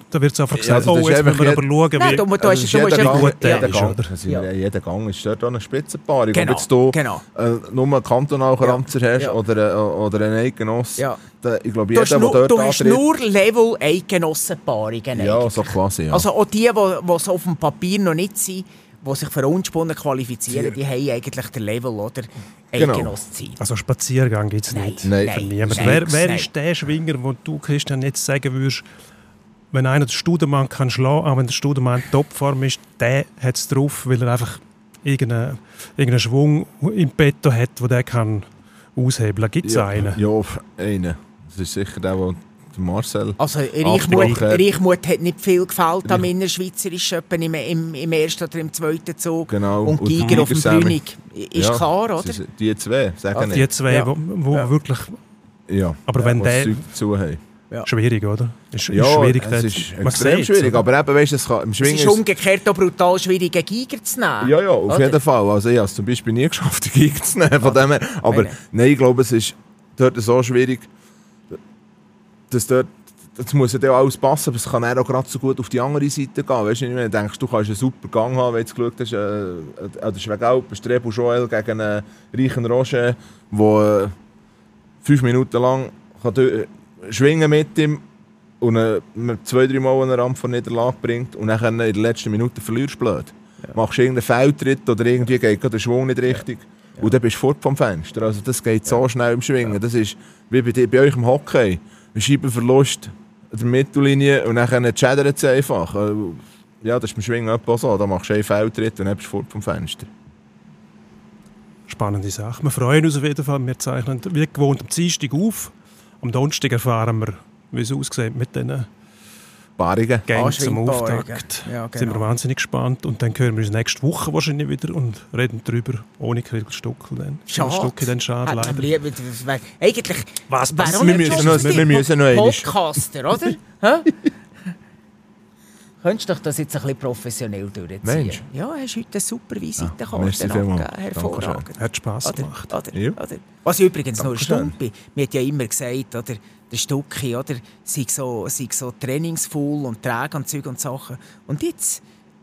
da wird sofort Ja, gesagt, also das oh, ist jetzt müssen wir aber schauen, Nein, wie... du, du, Also ist du musst jeder einfach... Gang, der jeder ist, Gang, also Ja. jeder Gang ist dort eine Spitzenpaarung. Genau, Ob jetzt du genau. äh, nur einen Kantonalcharakter hast Ja. oder, äh, oder einen Eidgenoss, Ja. der, ich glaube, Du jeder, der dort du hast antritt... nur Level Eidgenossenpaarungen. ja, so quasi, ja. Also auch die, die es auf dem Papier noch nicht sind, die sich für Unspunnen qualifizieren, die haben eigentlich den Level, oder? Genau. Eidgenoss zu sein. Also Spaziergang gibt es nicht. Nein. nein, Niemand. nein, wer wer nein. ist der Schwinger, wo du, Christian, jetzt sagen würdest, wenn einer den Studemann kann schlagen, auch wenn der Studemann Topform ist, der hat es drauf, weil er einfach irgendeinen, irgendeinen Schwung im Petto hat, wo der kann aushebeln. Gibt es ja, einen? Ja, einen. Das ist sicher der der Marcel... Also Reichmut, hat. Reichmut hat nicht viel gefällt am Reich- innerschweizerischen, im, im, im ersten oder im zweiten Zug. Genau. Und Giger auf dem Giger. Brünig. Ist Ja, klar, oder? Die zwei, sagen Also Die zwei, Ja. wo, wo Ja. wirklich Ja. Aber wenn der- haben. schwierig, oder? Ist, ist Ja, schwierig. es ist Man extrem schwierig. oder? Aber eben, weißt du, es kann, im Es Schwingen ist umgekehrt auch brutal schwierig, einen Giger zu nehmen. Ja, ja, auf Oder? jeden Fall. Also ich habe es zum Beispiel nie geschafft, die Gig zu nehmen. Von dem her. Aber nein, ich glaube, es ist dort so schwierig, dass dort das muss ja dann alles passen, aber es kann auch gerade so gut auf die andere Seite gehen. Weißt du, wenn du denkst, du kannst einen super Gang haben, wenn du geschaut hast, äh, an der Schwegalp, Strebu Joel gegen einen reichen Roger, der äh, fünf Minuten lang kann dö- schwingen mit ihm und äh, zwei, drei Mal einen Rand von Niederlage bringt und dann in der letzten Minute verlierst du blöd. Machst du irgendeinen Feldtritt oder irgendwie geht der Schwung nicht richtig und dann bist du fort vom Fenster. Also das geht so schnell im Schwingen. Das ist wie bei, bei euch im Hockey. Scheibenverlust an der Mittellinie und dann schädert es einfach. Äh, Ja, das ist beim Schwingen etwa so. Da machst du einen Feldtritt und dann bist du fort vom Fenster. Spannende Sache. Wir freuen uns auf jeden Fall. Wir zeichnen wie gewohnt am Dienstag auf. Am Donnerstag erfahren wir, wie es aussieht mit diesen Paarungen. Gängen zum Anschwingbarungen. Auftakt. Ja, Sind wir genau. wahnsinnig gespannt. Und dann hören wir uns nächste Woche wahrscheinlich wieder und reden darüber ohne Kriegelstuckel. Dann. Schade. Stucki dann schade, leider. wär- Eigentlich Was passiert? Wir müssen noch- wir müssen noch einmal. Podcaster, oder? Könntest du das jetzt ein bisschen professionell durchziehen? Mensch. Ja, hast heute eine super Visitenkarte vielmals. abgegeben. Hervorragend. Hat Spass gemacht. oder, Ja. oder. Was ich übrigens noch Dankeschön. erstaunt bin, mir hat ja immer gesagt, oder, der Stucki, oder, sei so, sei so trainingsvoll und träge und Zeug und Sachen. Und jetzt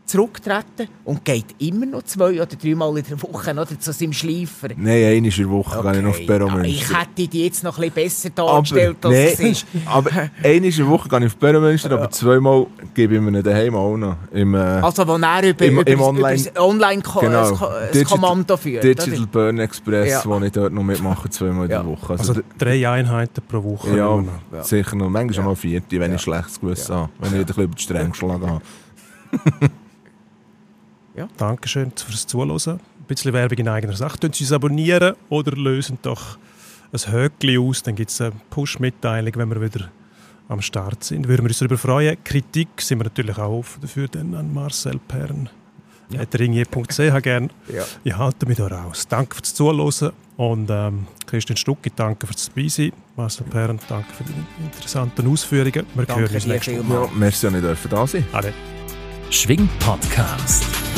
zurücktreten und geht immer noch zwei oder dreimal in der Woche oder, zu seinem Schleifer. Nein, einmal in der Woche gehe ich noch auf Okay. Ja, ich hätte die jetzt noch ein bisschen besser Aber, dargestellt, als es nee, ist. aber einmal in der Woche gehe ich auf Perro Münster, aber zweimal gebe ich mir daheim auch noch. Im, äh, Also, wo er über, Im- über, im über Online- das Online-Ko Genau. das, das Digital- Kommando führt. Digital oder? Burn Express, Ja. wo ich dort noch mitmache, zweimal in Ja. der Woche. Also d- drei Einheiten pro Woche. ja. Ja. sicher noch. Manchmal Ja. auch noch vierte, wenn ich schlechtes Gewissen habe. Wenn ich wieder ein bisschen über die Stränge geschlagen habe. Dankeschön fürs Zuhören. Ein bisschen Werbung in eigener Sache. Tun Sie uns abonnieren oder lösen doch ein Höckli aus. Dann gibt es eine Push-Mitteilung, wenn wir wieder am Start sind. Würden wir uns darüber freuen. Kritik sind wir natürlich auch offen dafür dann an Marcel Pern. Ja. ringier.ch gern. Ja. Ich halte mich da raus. Danke fürs Zuhören und ähm, Christian Stucki, danke fürs Dabeisein. Marcel Pern, danke für die interessanten Ausführungen. Wir Danke hören uns nächste Woche. Ja, merci, dass ich da sein Ade. Schwing Podcast.